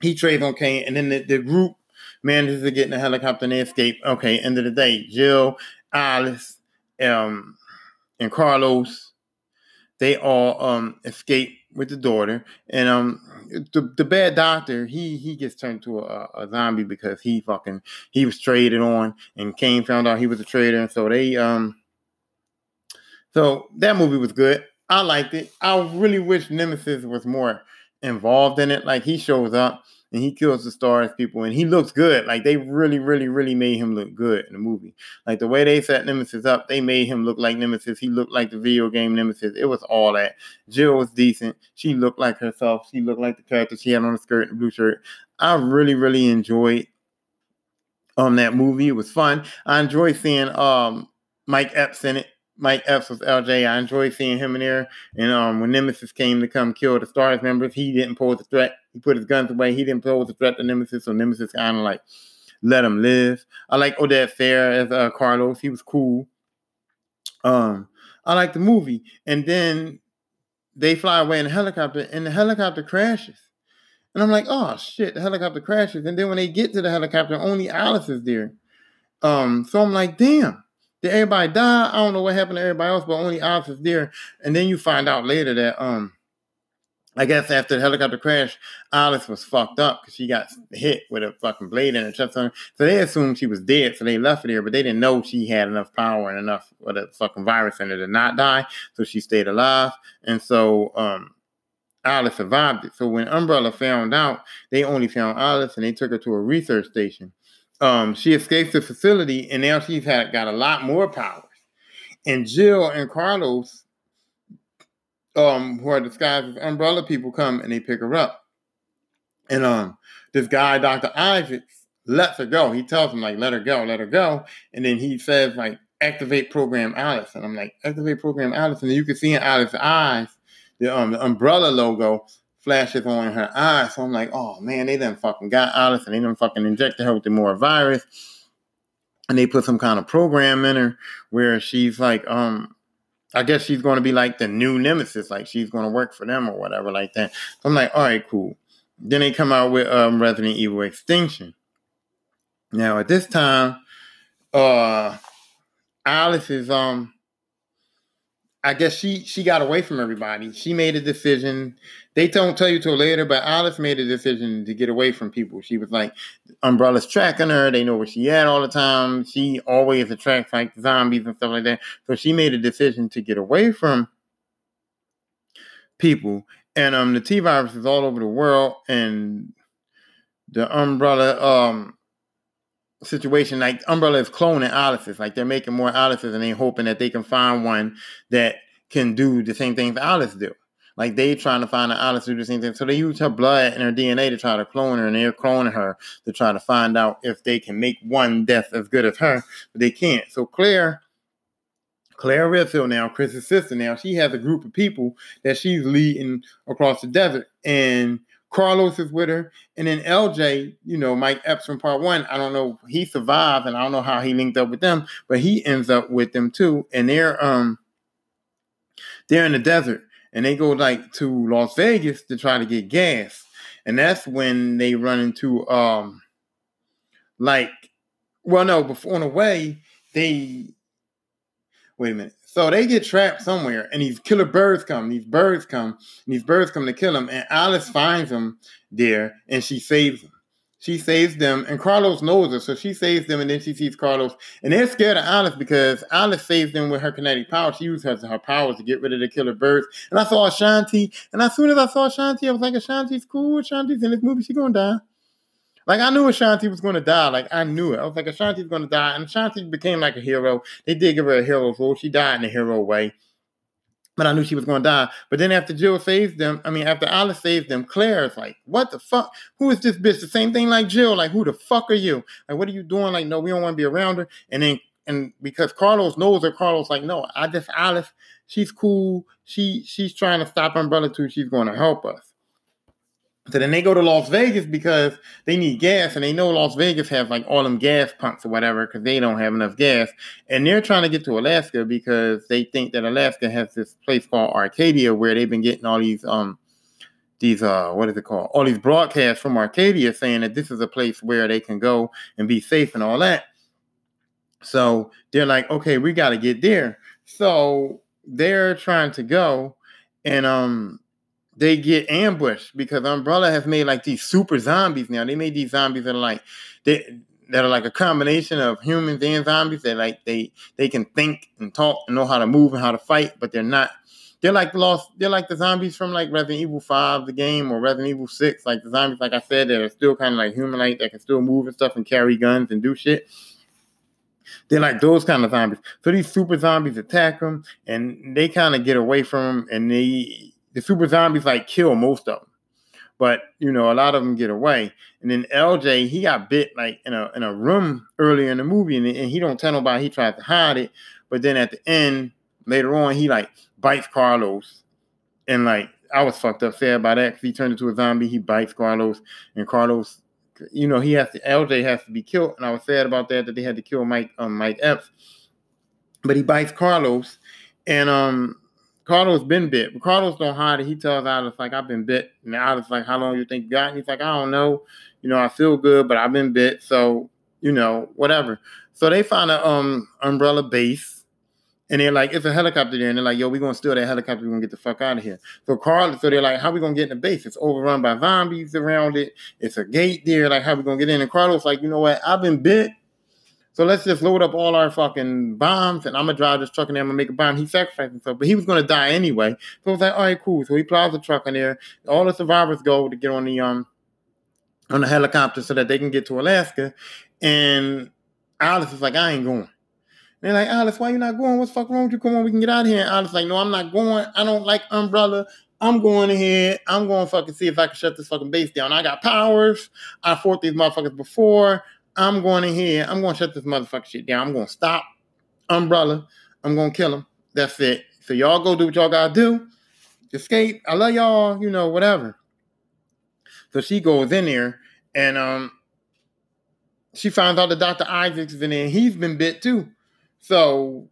He trades on Kane, and then the, the group manages to get in the helicopter and they escape. Okay, end of the day, Jill, Alice, um, and Carlos, they all um escape with the daughter. And um the, the bad doctor, he he gets turned to a, a zombie because he fucking he was traded on and Kane found out he was a traitor. And so they um so that movie was good. I liked it. I really wish Nemesis was more involved in it. Like he shows up and he kills the stars people and he looks good. Like they really, really, really made him look good in the movie. Like the way they set Nemesis up, they made him look like Nemesis. He looked like the video game Nemesis. It was all that. Jill was decent. She looked like herself. She looked like the character she had on the skirt and blue shirt. I really, really enjoyed um that movie. It was fun. I enjoyed seeing um Mike Epps in it. Mike Epps was LJ. I enjoyed seeing him in there. And um, when Nemesis came to come kill the Stars members, he didn't pose a threat. He put his guns away. He didn't pose a threat to Nemesis, so Nemesis kind of like let him live. I like Oded Fehr as uh, Carlos. He was cool. Um, I like the movie. And then they fly away in a helicopter, and the helicopter crashes. And I'm like, oh shit, the helicopter crashes. And then when they get to the helicopter, only Alice is there. Um, so I'm like, damn. Did everybody die? I don't know what happened to everybody else, but only Alice is there. And then you find out later that um I guess after the helicopter crash, Alice was fucked up because she got hit with a fucking blade in her chest. So they assumed she was dead, so they left her there, but they didn't know she had enough power and enough with a fucking virus in her to not die. So she stayed alive. And so um Alice survived it. So when Umbrella found out, they only found Alice and they took her to a research station um, she escapes the facility and now she's had got a lot more powers. And Jill and Carlos, um, who are disguised as umbrella people, come and they pick her up. And um, this guy, Dr. Isaacs, lets her go. He tells him like, let her go, let her go. And then he says like, activate program Alice. And I'm like, activate program Alice. And you can see in Alice's eyes, the um the umbrella logo flashes on her eyes. So I'm like, oh man, they done fucking got Alice and they done fucking injected her with the more virus. And they put some kind of program in her where she's like, um, I guess she's to be like the new nemesis, like she's to work for them or whatever, like that. So I'm like, all right, cool. Then they come out with um, Resident Evil Extinction. Now at this time, uh, Alice is um I guess she she got away from everybody. She made a decision. They don't tell you till later, but Alice made a decision to get away from people. She was like, Umbrella's tracking her. They know where she at all the time. She always attracts like zombies and stuff like that. So she made a decision to get away from people. And um, the T virus is all over the world, and the Umbrella um situation like Umbrella is cloning Alice's. Like they're making more Alice's and they're hoping that they can find one that can do the same things Alice do. Like they trying to find an Alice to do the same thing. So they use her blood and her DNA to try to clone her and they're cloning her to try to find out if they can make one death as good as her, but they can't. So Claire Claire Redfield now, Chris's sister now, she has a group of people that she's leading across the desert. And Carlos is with her, and then LJ, you know, Mike Epps from part one. I don't know, he survived, and I don't know how he linked up with them, but he ends up with them too, and they're um they're in the desert, and they go like to Las Vegas to try to get gas, and that's when they run into um like well no before on the way they wait a minute so they get trapped somewhere, and these killer birds come. These birds come, and these birds come to kill them. And Alice finds them there, and she saves them. She saves them, and Carlos knows her, so she saves them, and then she sees Carlos, and they're scared of Alice because Alice saves them with her kinetic power. She uses her, her powers to get rid of the killer birds. And I saw Ashanti, and as soon as I saw Ashanti, I was like, Ashanti's cool. Ashanti's in this movie. She's gonna die. Like I knew Ashanti was going to die. Like I knew it. I was like Ashanti's going to die, and Ashanti became like a hero. They did give her a hero role. She died in a hero way, but I knew she was going to die. But then after Jill saves them, I mean after Alice saves them, Claire is like, "What the fuck? Who is this bitch?" The same thing like Jill. Like who the fuck are you? Like what are you doing? Like no, we don't want to be around her. And then and because Carlos knows her, Carlos like, no, I just Alice. She's cool. She she's trying to stop Umbrella too. She's going to help us. So then they go to Las Vegas because they need gas, and they know Las Vegas has like all them gas pumps or whatever because they don't have enough gas. And they're trying to get to Alaska because they think that Alaska has this place called Arcadia where they've been getting all these um these uh what is it called? All these broadcasts from Arcadia saying that this is a place where they can go and be safe and all that. So they're like, okay, we got to get there. So they're trying to go, and um they get ambushed because Umbrella has made like these super zombies now. They made these zombies that are like they that are like a combination of humans and zombies. They like they they can think and talk and know how to move and how to fight, but they're not. They're like lost. They're like the zombies from like Resident Evil Five, the game, or Resident Evil Six. Like the zombies, like I said, that are still kind of like human-like, that can still move and stuff and carry guns and do shit. They're like those kind of zombies. So these super zombies attack them, and they kind of get away from them, and they the super zombies like kill most of them, but you know a lot of them get away. And then LJ he got bit like in a in a room earlier in the movie, and, and he don't tell nobody. He tries to hide it, but then at the end later on he like bites Carlos, and like I was fucked up sad by that because he turned into a zombie. He bites Carlos, and Carlos, you know, he has to LJ has to be killed, and I was sad about that that they had to kill Mike um, Mike Epps, but he bites Carlos, and um Carlos been bit. Carlos don't hide it. He tells Alice like I've been bit. And Alice like, How long you think you got? And he's like, I don't know. You know, I feel good, but I've been bit. So, you know, whatever. So they find a um umbrella base. And they're like, it's a helicopter there. And they're like, yo, we're gonna steal that helicopter, we're gonna get the fuck out of here. So Carlos, so they're like, how we gonna get in the base? It's overrun by zombies around it. It's a gate there. Like, how we gonna get in? And Carlos, like, you know what? I've been bit. So let's just load up all our fucking bombs, and I'm gonna drive this truck in there. I'm gonna make a bomb. He sacrificed himself, but he was gonna die anyway. So I was like, all right, cool. So he plows the truck in there. All the survivors go to get on the um on the helicopter so that they can get to Alaska. And Alice is like, I ain't going. And they're like, Alice, why you not going? What's fuck wrong with you? Come on, we can get out of here. And Alice like, no, I'm not going. I don't like Umbrella. I'm going ahead. I'm going to fucking see if I can shut this fucking base down. I got powers. I fought these motherfuckers before. I'm going in here. I'm going to shut this motherfucker shit down. I'm going to stop Umbrella. I'm going to kill him. That's it. So y'all go do what y'all got to do. Escape. I love y'all, you know, whatever. So she goes in there and um she finds out that Dr. Isaac's been in. He's been bit too. So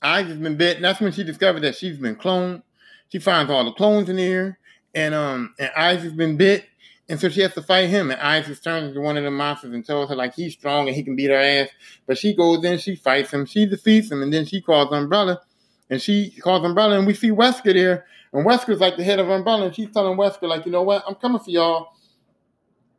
Isaac's been bit, and that's when she discovered that she's been cloned. She finds all the clones in here, and um and Isaac's been bit, and so she has to fight him. And Isaac turns into one of the monsters and tells her like he's strong and he can beat her ass. But she goes in, she fights him, she defeats him, and then she calls Umbrella, and she calls Umbrella, and we see Wesker there, and Wesker's like the head of Umbrella, and she's telling Wesker like, you know what, I'm coming for y'all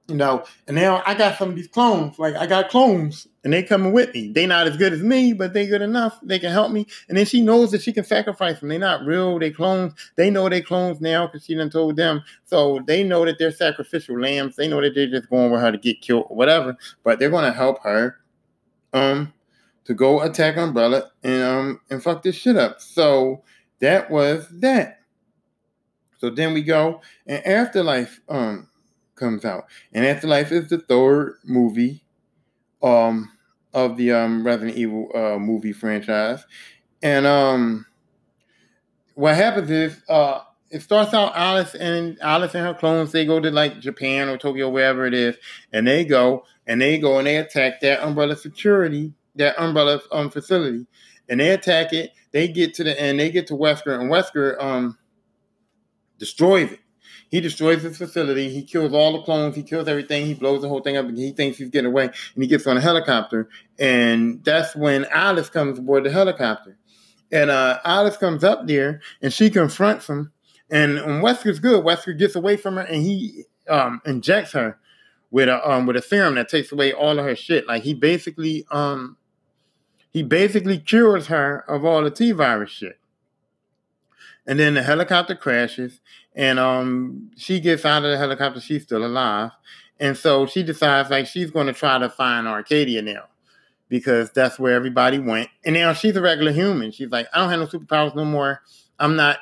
you know, and now I got some of these clones. Like I got clones, and they coming with me. They not as good as me, but they good enough. They can help me. And then she knows that she can sacrifice them. They not real. They clones. They know they clones now because she done told them. So they know that they're sacrificial lambs. They know that they're just going with her to get killed or whatever. But they're gonna help her, um, to go attack Umbrella and um and fuck this shit up. So that was that. So then we go and Afterlife um comes out. And Afterlife is the third movie um, of the um, Resident Evil uh, movie franchise. And um, what happens is uh, it starts out Alice and Alice and her clones, they go to like Japan or Tokyo, wherever it is, and they go and they go and they attack that umbrella security, that umbrella um, facility. And they attack it. They get to the end. They get to Wesker, and Wesker um, destroys it. He destroys his facility. He kills all the clones. He kills everything. He blows the whole thing up. And he thinks he's getting away. And he gets on a helicopter. And that's when Alice comes aboard the helicopter. And uh, Alice comes up there and she confronts him. And, and Wesker's good. Wesker gets away from her and he um, injects her with a um, with a serum that takes away all of her shit. Like he basically um, he basically cures her of all the T virus shit. And then the helicopter crashes, and um, she gets out of the helicopter. She's still alive, and so she decides like she's going to try to find Arcadia now because that's where everybody went. And now she's a regular human. She's like, I don't have no superpowers no more. I'm not,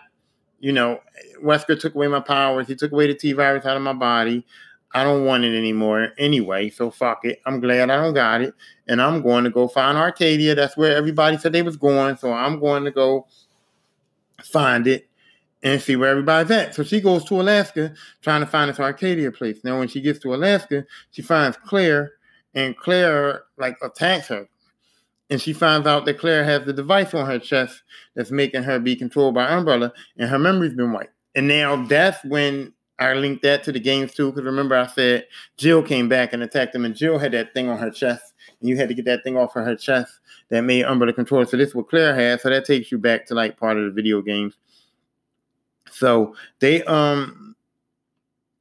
you know, Wesker took away my powers. He took away the T virus out of my body. I don't want it anymore anyway, so fuck it. I'm glad I don't got it. And I'm going to go find Arcadia. That's where everybody said they was going. So I'm going to go find it and see where everybody's at. So she goes to Alaska trying to find this Arcadia place. Now, when she gets to Alaska, she finds Claire, and Claire like attacks her. And she finds out that Claire has the device on her chest that's making her be controlled by Umbrella, and her memory's been wiped. And now that's when I linked that to the games too, because remember I said Jill came back and attacked them, and Jill had that thing on her chest, and you had to get that thing off of her chest that made Umbrella control. So this is what Claire has, so that takes you back to like part of the video games. So they um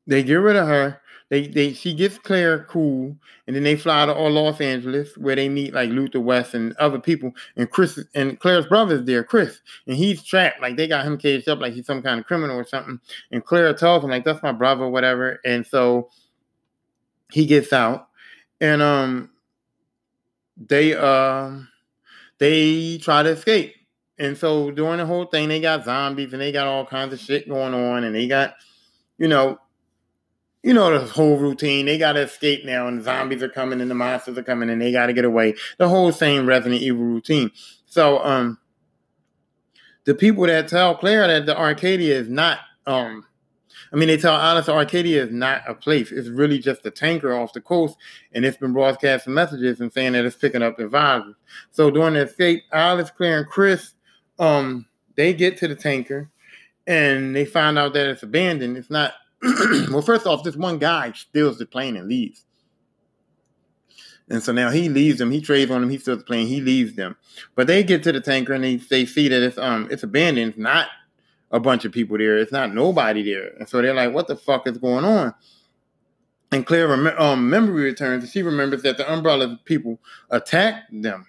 they get rid of her. They they she gets Claire cool, and then they fly to all Los Angeles where they meet like Luther West and other people. And Chris and Claire's brother's there, Chris, and he's trapped. Like they got him caged up like he's some kind of criminal or something. And Claire tells him like that's my brother, whatever. And so he gets out, and um they um uh, they try to escape. And so during the whole thing, they got zombies and they got all kinds of shit going on, and they got, you know, you know the whole routine. They got to escape now, and zombies are coming, and the monsters are coming, and they got to get away. The whole same Resident Evil routine. So, um, the people that tell Claire that the Arcadia is not, um, I mean, they tell Alice Arcadia is not a place. It's really just a tanker off the coast, and it's been broadcasting messages and saying that it's picking up virus. So during the escape, Alice, Claire, and Chris um, they get to the tanker and they find out that it's abandoned. It's not. [clears throat] well, first off, this one guy steals the plane and leaves. And so now he leaves them. He trades on them. He steals the plane. He leaves them. But they get to the tanker and they, they see that it's um it's abandoned. It's not a bunch of people there. It's not nobody there. And so they're like, "What the fuck is going on?" And Claire um, memory returns, and she remembers that the Umbrella people attacked them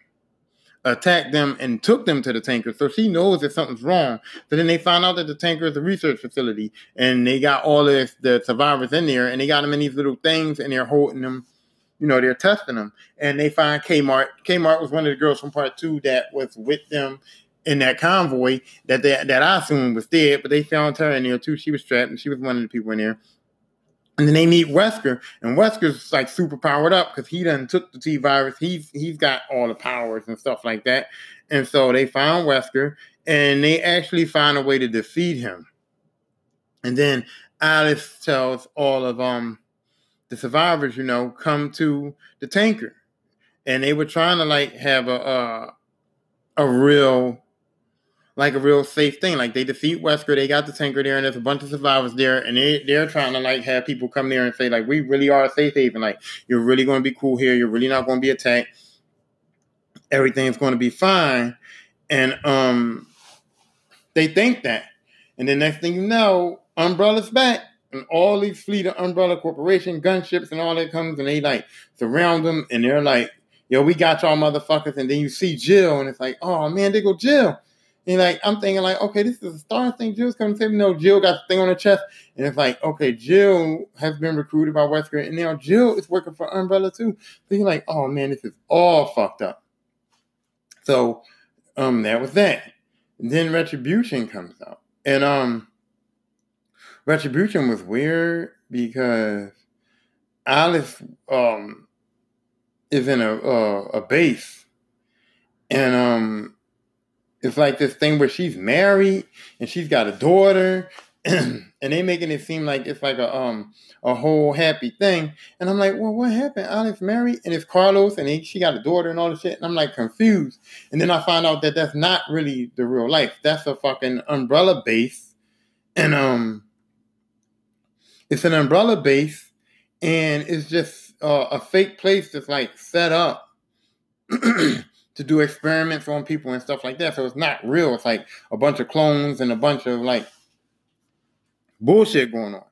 attacked them and took them to the tanker. So she knows that something's wrong. But then they found out that the tanker is a research facility and they got all of the survivors in there and they got them in these little things and they're holding them, you know, they're testing them. And they find Kmart. Kmart was one of the girls from part two that was with them in that convoy that they, that I assumed was dead, but they found her in there too. She was strapped and she was one of the people in there. And then they meet Wesker, and Wesker's like super powered up because he done took the T virus. He's he's got all the powers and stuff like that. And so they found Wesker, and they actually find a way to defeat him. And then Alice tells all of um the survivors, you know, come to the tanker, and they were trying to like have a a, a real like a real safe thing. Like they defeat Wesker, they got the tanker there, and there's a bunch of survivors there, and they they're trying to like have people come there and say like we really are a safe haven. Like you're really going to be cool here. You're really not going to be attacked. Everything's going to be fine, and um, they think that, and the next thing you know, Umbrella's back. And all these fleet of Umbrella Corporation gunships and all that comes and they like surround them and they're like, yo, we got y'all motherfuckers. And then you see Jill and it's like, oh man, they go Jill. And like I'm thinking like, okay, this is a star thing. Jill's coming to save me. No, Jill got the thing on her chest, and it's like, okay, Jill has been recruited by Wesker, and now Jill is working for Umbrella too. So you're like, oh man, this is all fucked up. So, um, that was that. Then Retribution comes out, and um, Retribution was weird because Alice um is in a uh, a base, and um it's like this thing where she's married and she's got a daughter [clears throat] and they making it seem like it's like a um a whole happy thing. And I'm like, well, what happened? Alex married and it's Carlos and he, she got a daughter and all the shit. And I'm like confused. And then I find out that that's not really the real life. That's a fucking umbrella base. And um it's an umbrella base and it's just uh, a fake place that's like set up [clears throat] to do experiments on people and stuff like that. So it's not real. It's like a bunch of clones and a bunch of like bullshit going on.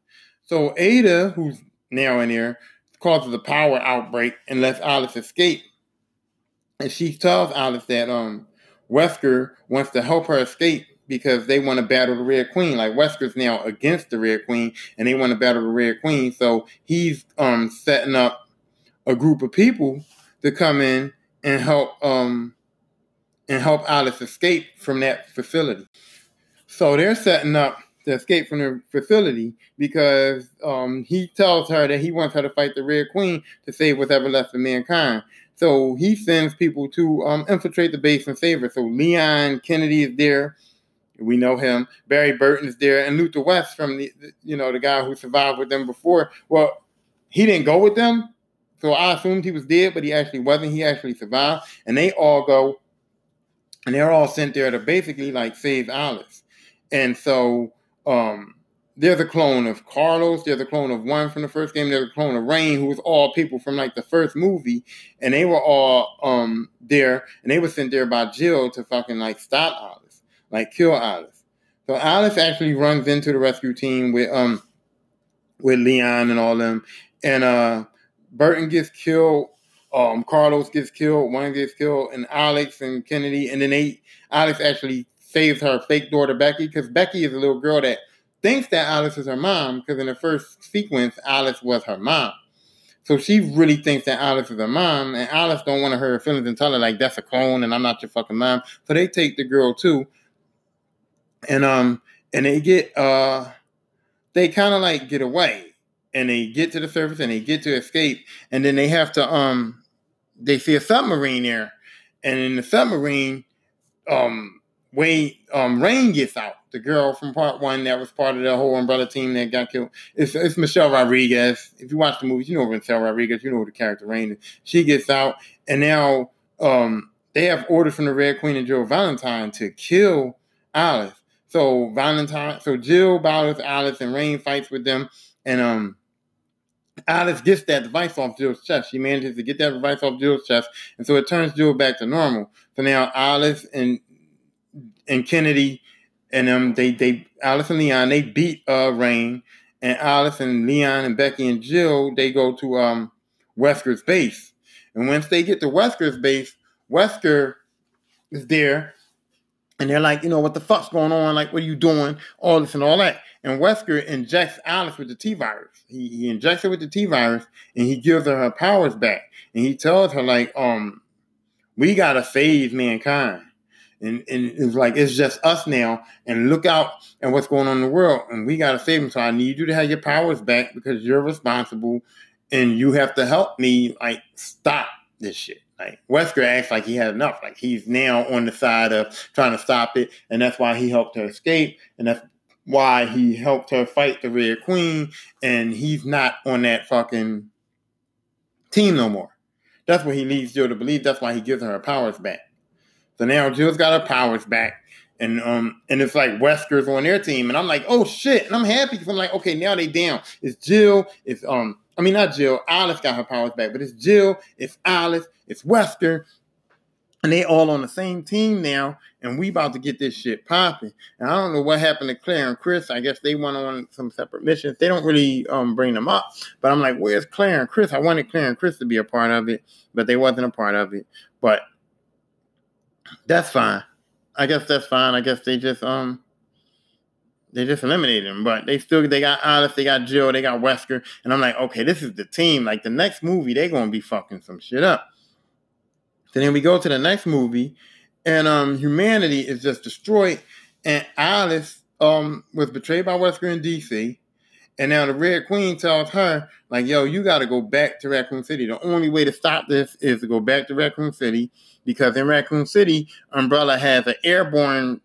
So Ada, who's now in here, causes a power outbreak and lets Alice escape. And she tells Alice that um Wesker wants to help her escape because they want to battle the Red Queen. Like Wesker's now against the Red Queen and they want to battle the Red Queen. So he's um setting up a group of people to come in and help um and help Alice escape from that facility. So they're setting up to escape from the facility because um, he tells her that he wants her to fight the Red Queen to save what's ever left of mankind. So he sends people to um, infiltrate the base and save her. So Leon Kennedy is there. We know him. Barry Burton is there, and Luther West from the you know the guy who survived with them before. Well, he didn't go with them, so I assumed he was dead, but he actually wasn't. He actually survived. And they all go, and they're all sent there to basically like save Alice. And so um, there's a clone of Carlos, there's a clone of one from the first game, there's a clone of Rain, who was all people from like the first movie, and they were all um there, and they were sent there by Jill to fucking like stop Alice, like kill Alice. So Alice actually runs into the rescue team with um with Leon and all them, and uh Burton gets killed. Um, Carlos gets killed. One gets killed, and Alex and Kennedy, and then they Alex actually saves her fake daughter Becky because Becky is a little girl that thinks that Alice is her mom because in the first sequence Alice was her mom. So she really thinks that Alice is her mom, and Alice don't want to hurt her feelings and tell her like that's a clone and I'm not your fucking mom. So they take the girl too, and um and they get uh they kind of like get away and they get to the surface and they get to escape, and then they have to um they see a submarine there, and in the submarine, um Wayne um Rain gets out, the girl from part one that was part of the whole umbrella team that got killed. It's it's Michelle Rodriguez. If you watch the movies, you know Michelle Rodriguez, you know the character Rain is. She gets out, and now um they have orders from the Red Queen and Jill Valentine to kill Alice. So Valentine, so Jill battles Alice, and Rain fights with them, and um Alice gets that device off Jill's chest. She manages to get that device off Jill's chest, and so it turns Jill back to normal. So now Alice and and Kennedy and um they they Alice and Leon they beat uh Rain, and Alice and Leon and Becky and Jill they go to um Wesker's base, and once they get to Wesker's base, Wesker is there, and they're like, you know, what the fuck's going on? Like, what are you doing? All this and all that. And Wesker injects Alice with the T virus. He, he injects her with the T virus and he gives her her powers back. And he tells her, like, um, we gotta save mankind. And, and it's like it's just us now, and look out at what's going on in the world, and we gotta save him. So I need you to have your powers back because you're responsible, and you have to help me like stop this shit. Like Wesker acts like he had enough. Like he's now on the side of trying to stop it, and that's why he helped her escape, and that's why he helped her fight the Red Queen, and he's not on that fucking team no more. That's what he leads Jill to believe. That's why he gives her her powers back. So now Jill's got her powers back. And um and it's like Wesker's on their team, and I'm like, oh shit, and I'm happy because I'm like, okay, now they down. It's Jill, it's um, I mean not Jill, Alice got her powers back, but it's Jill, it's Alice, it's Wesker, and they all on the same team now, and we about to get this shit popping. And I don't know what happened to Claire and Chris. I guess they went on some separate missions. They don't really um bring them up, but I'm like, where's Claire and Chris? I wanted Claire and Chris to be a part of it, but they wasn't a part of it. But that's fine. I guess that's fine. I guess they just um they just eliminated him, but they still they got Alice, they got Jill, they got Wesker, and I'm like, okay, this is the team. Like the next movie, they're gonna be fucking some shit up. Then we go to the next movie, and um, humanity is just destroyed, and Alice um was betrayed by Wesker in DC, and now the Red Queen tells her like, "Yo, you got to go back to Raccoon City. The only way to stop this is to go back to Raccoon City because in Raccoon City, Umbrella has an airborne."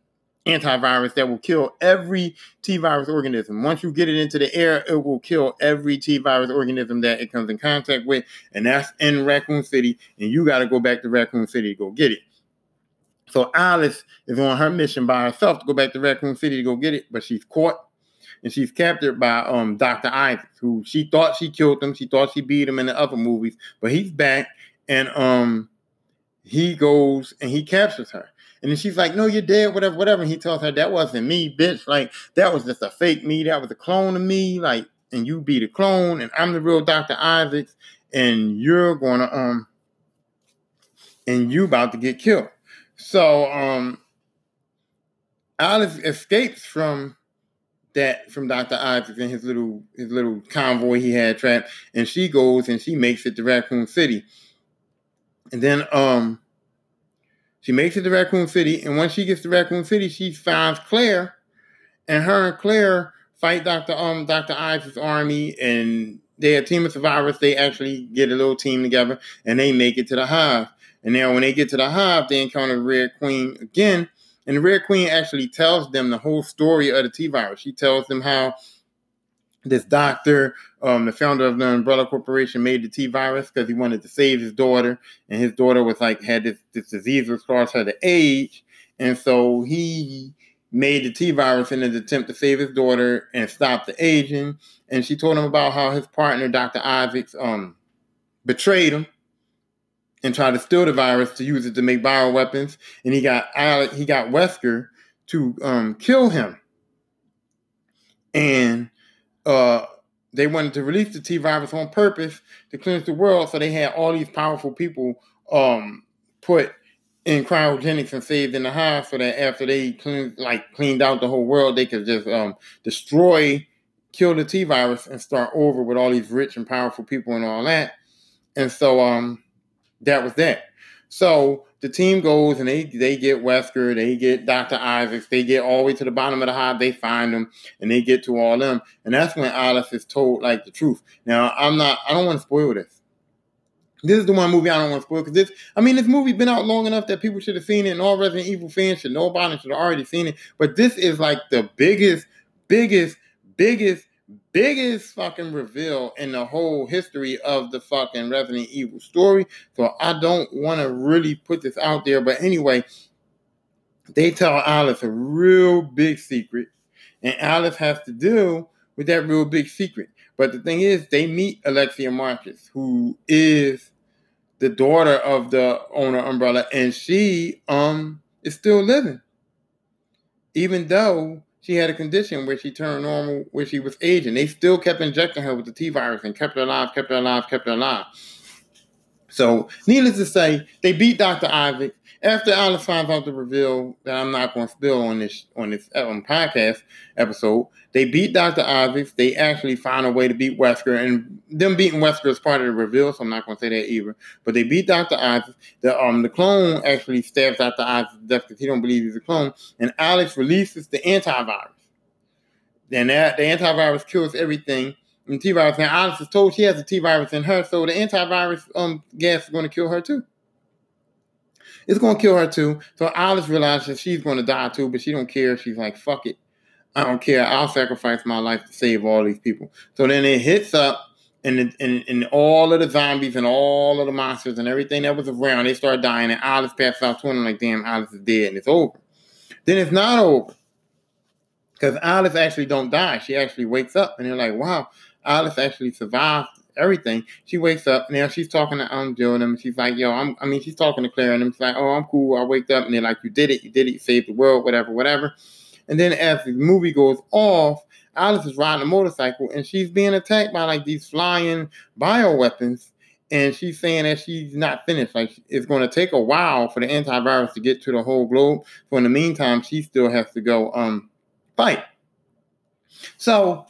Antivirus that will kill every T virus organism. Once you get it into the air, it will kill every T virus organism that it comes in contact with. And that's in Raccoon City. And you got to go back to Raccoon City to go get it. So Alice is on her mission by herself to go back to Raccoon City to go get it, but she's caught and she's captured by um, Dr. Isaacs, who she thought she killed him. She thought she beat him in the other movies, but he's back and um, he goes and he captures her. And then she's like, no, you're dead, whatever, whatever. And he tells her, that wasn't me, bitch. Like, that was just a fake me. That was a clone of me. Like, and you be the clone, and I'm the real Dr. Isaacs, and you're gonna, um, and you about to get killed. So, um, Alice escapes from that from Dr. Isaacs and his little his little convoy he had trapped, and she goes and she makes it to Raccoon City. And then um she makes it to Raccoon City, and once she gets to Raccoon City, she finds Claire, and her and Claire fight Doctor Um Doctor Ives' army, and they a team of survivors. They actually get a little team together, and they make it to the hive. And now when they get to the hive, they encounter the Red Queen again, and the Red Queen actually tells them the whole story of the T virus. She tells them how this doctor, um, the founder of the Umbrella Corporation, made the T virus because he wanted to save his daughter, and his daughter was like had this, this disease which caused her to age, and so he made the T virus in an attempt to save his daughter and stop the aging. And she told him about how his partner, Dr. Isaacs, um, betrayed him and tried to steal the virus to use it to make bioweapons. And he got he got Wesker to um, kill him. And uh, they wanted to release the T virus on purpose to cleanse the world, so they had all these powerful people um, put in cryogenics and saved in the hive, so that after they cleaned, like cleaned out the whole world, they could just um, destroy, kill the T virus, and start over with all these rich and powerful people and all that. And so um, that was that. So the team goes and they they get Wesker, they get Dr. Isaacs, they get all the way to the bottom of the hive, they find them, and they get to all them. And that's when Alice is told like the truth. Now I'm not I don't want to spoil this. This is the one movie I don't want to spoil because this I mean this movie's been out long enough that people should have seen it and all Resident Evil fans should know about it, should have already seen it. But this is like the biggest, biggest, biggest biggest fucking reveal in the whole history of the fucking Resident Evil story. So I don't want to really put this out there. But anyway, they tell Alice a real big secret, and Alice has to deal with that real big secret. But the thing is, they meet Alexia Marcus, who is the daughter of the owner Umbrella, and she um is still living. Even though she had a condition where she turned normal, where she was aging. They still kept injecting her with the T virus and kept her alive, kept her alive, kept her alive. So, needless to say, they beat Dr. Isaac. After Alice finds out the reveal that I'm not going to spill on this on this um, podcast episode, they beat Dr. Isaac. They actually found a way to beat Wesker, and them beating Wesker is part of the reveal, so I'm not going to say that either. But they beat Dr. Isaac. The um the clone actually stabs Dr. Isaac to death because he don't believe he's a clone, and Alex releases the antivirus. Then that the antivirus kills everything and T virus. Now Alice is told she has a T virus in her, so the antivirus um gas is going to kill her too. It's to kill her too. So Alice realizes she's to die too, but she don't care. She's like, fuck it. I don't care. I'll sacrifice my life to save all these people. So then it hits up, and, and, and all of the zombies and all of the monsters and everything that was around, they start dying, and Alice passes out to them like, damn, Alice is dead, and it's over. Then it's not over. Because Alice actually don't die. She actually wakes up, and they're like, wow, Alice actually survived everything. She wakes up now. She's talking to um Jill and them. She's like, "Yo, I'm." I mean, she's talking to Claire and them. She's like, "Oh, I'm cool. I waked up." And they're like, "You did it. You did it. You saved the world. Whatever, whatever." And then as the movie goes off, Alice is riding a motorcycle and she's being attacked by like these flying bioweapons. And she's saying that she's not finished. Like it's going to take a while for the antivirus to get to the whole globe. So in the meantime, she still has to go um fight. So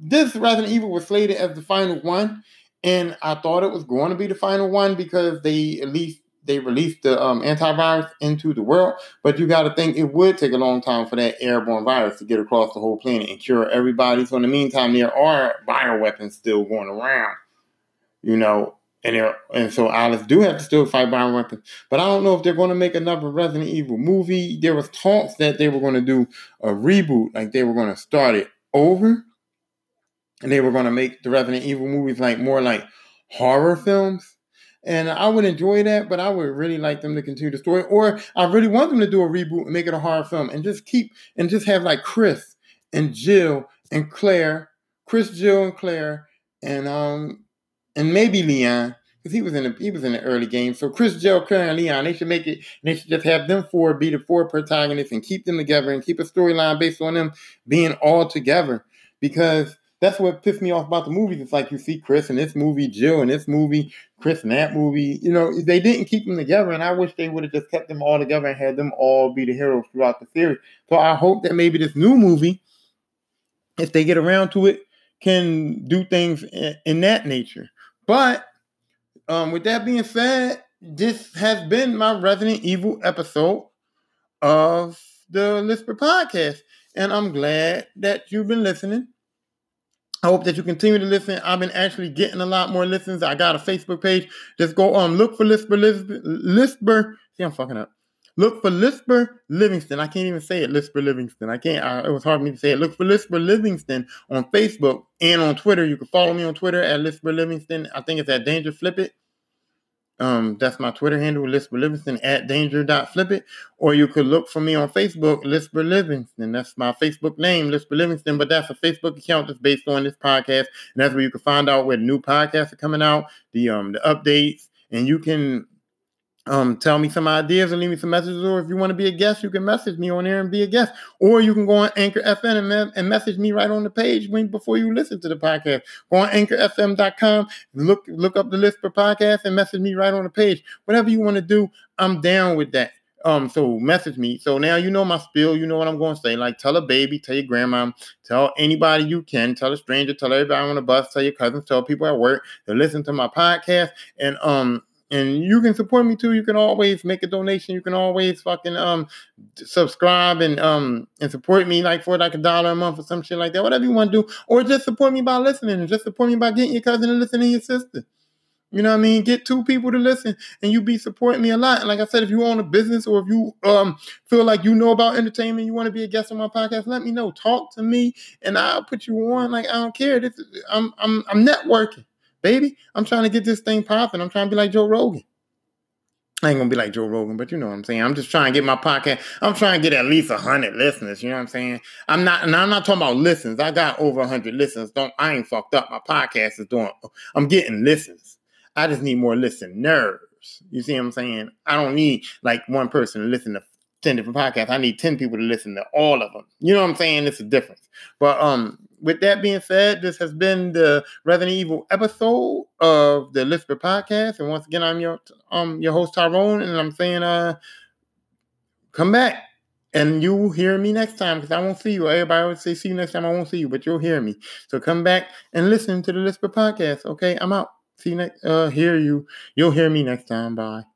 this Resident Evil was slated as the final one, and I thought it was going to be the final one because they at least they released the um, antivirus into the world. But you got to think it would take a long time for that airborne virus to get across the whole planet and cure everybody. So in the meantime, there are bioweapons still going around, you know. And there, and so Alice do have to still fight bioweapons, but I don't know if they're going to make another Resident Evil movie. There was talks that they were going to do a reboot, like they were going to start it over and they were going to make the Resident Evil movies like more like horror films. And I would enjoy that, but I would really like them to continue the story. Or I really want them to do a reboot and make it a horror film and just keep and just have like Chris and Jill and Claire, Chris, Jill, and Claire, and um and maybe Leon because he was in the he was in the early game. So Chris, Jill, Claire, and Leon, they should make it. They should just have them four be the four protagonists and keep them together and keep a storyline based on them being all together because that's what pissed me off about the movies. It's like you see Chris in this movie, Jill in this movie, Chris in that movie. You know, they didn't keep them together, and I wish they would have just kept them all together and had them all be the heroes throughout the series. So I hope that maybe this new movie, if they get around to it, can do things in, that nature. But um, with that being said, this has been my Resident Evil episode of the Lisper podcast. And I'm glad that you've been listening. I hope that you continue to listen. I've been actually getting a lot more listens. I got a Facebook page. Just go um look for Lisper Lisper. See, I'm fucking up. Look for Lisper Livingston. I can't even say it, Lisper Livingston. I can't. I, it was hard for me to say it. Look for Lisper Livingston on Facebook and on Twitter. You can follow me on Twitter at Lisper Livingston. I think it's at Danger Flip It. Um, that's my Twitter handle, Lisper Livingston at danger.flipit. Or you could look for me on Facebook, Lisper Livingston. That's my Facebook name, Lisper Livingston, but that's a Facebook account that's based on this podcast. And that's where you can find out where new podcasts are coming out, the um the updates, and you can um, tell me some ideas and leave me some messages. Or if you want to be a guest, you can message me on there and be a guest. Or you can go on Anchor FM and, and message me right on the page when before you listen to the podcast. Go on anchorfm.com, look look up the list for podcasts and message me right on the page. Whatever you want to do, I'm down with that. Um, so message me. So now you know my spiel. You know what I'm going to say. Like tell a baby, tell your grandma, tell anybody you can, tell a stranger, tell everybody on the bus, tell your cousins, tell people at work to listen to my podcast. And um, and you can support me too. You can always make a donation. You can always fucking um subscribe and um and support me like for like a dollar a month or some shit like that. Whatever you want to do, or just support me by listening, just support me by getting your cousin to listen to your sister. You know what I mean? Get two people to listen, and you be supporting me a lot. And like I said, if you own a business or if you um feel like you know about entertainment, you want to be a guest on my podcast, let me know. Talk to me, and I'll put you on. Like I don't care. This is, I'm I'm I'm networking baby. I'm trying to get this thing popping. I'm trying to be like Joe Rogan. I ain't gonna be like Joe Rogan, but you know what I'm saying. I'm just trying to get my podcast. I'm trying to get at least hundred listeners. You know what I'm saying? I'm not, and I'm not talking about listens. I got over hundred listeners. Don't I ain't fucked up. My podcast is doing. I'm getting listens. I just need more listeners. You see what I'm saying? I don't need like one person to listen to ten different podcasts. I need ten people to listen to all of them. You know what I'm saying? It's a difference. But um, with that being said, this has been the Resident Evil episode of the Lisper podcast. And once again, I'm your um your host Tyrone, and I'm saying uh come back and you'll hear me next time because I won't see you. Everybody always say see you next time. I won't see you, but you'll hear me. So come back and listen to the Lisper podcast. Okay, I'm out. See you next. Uh, hear you. You'll hear me next time. Bye.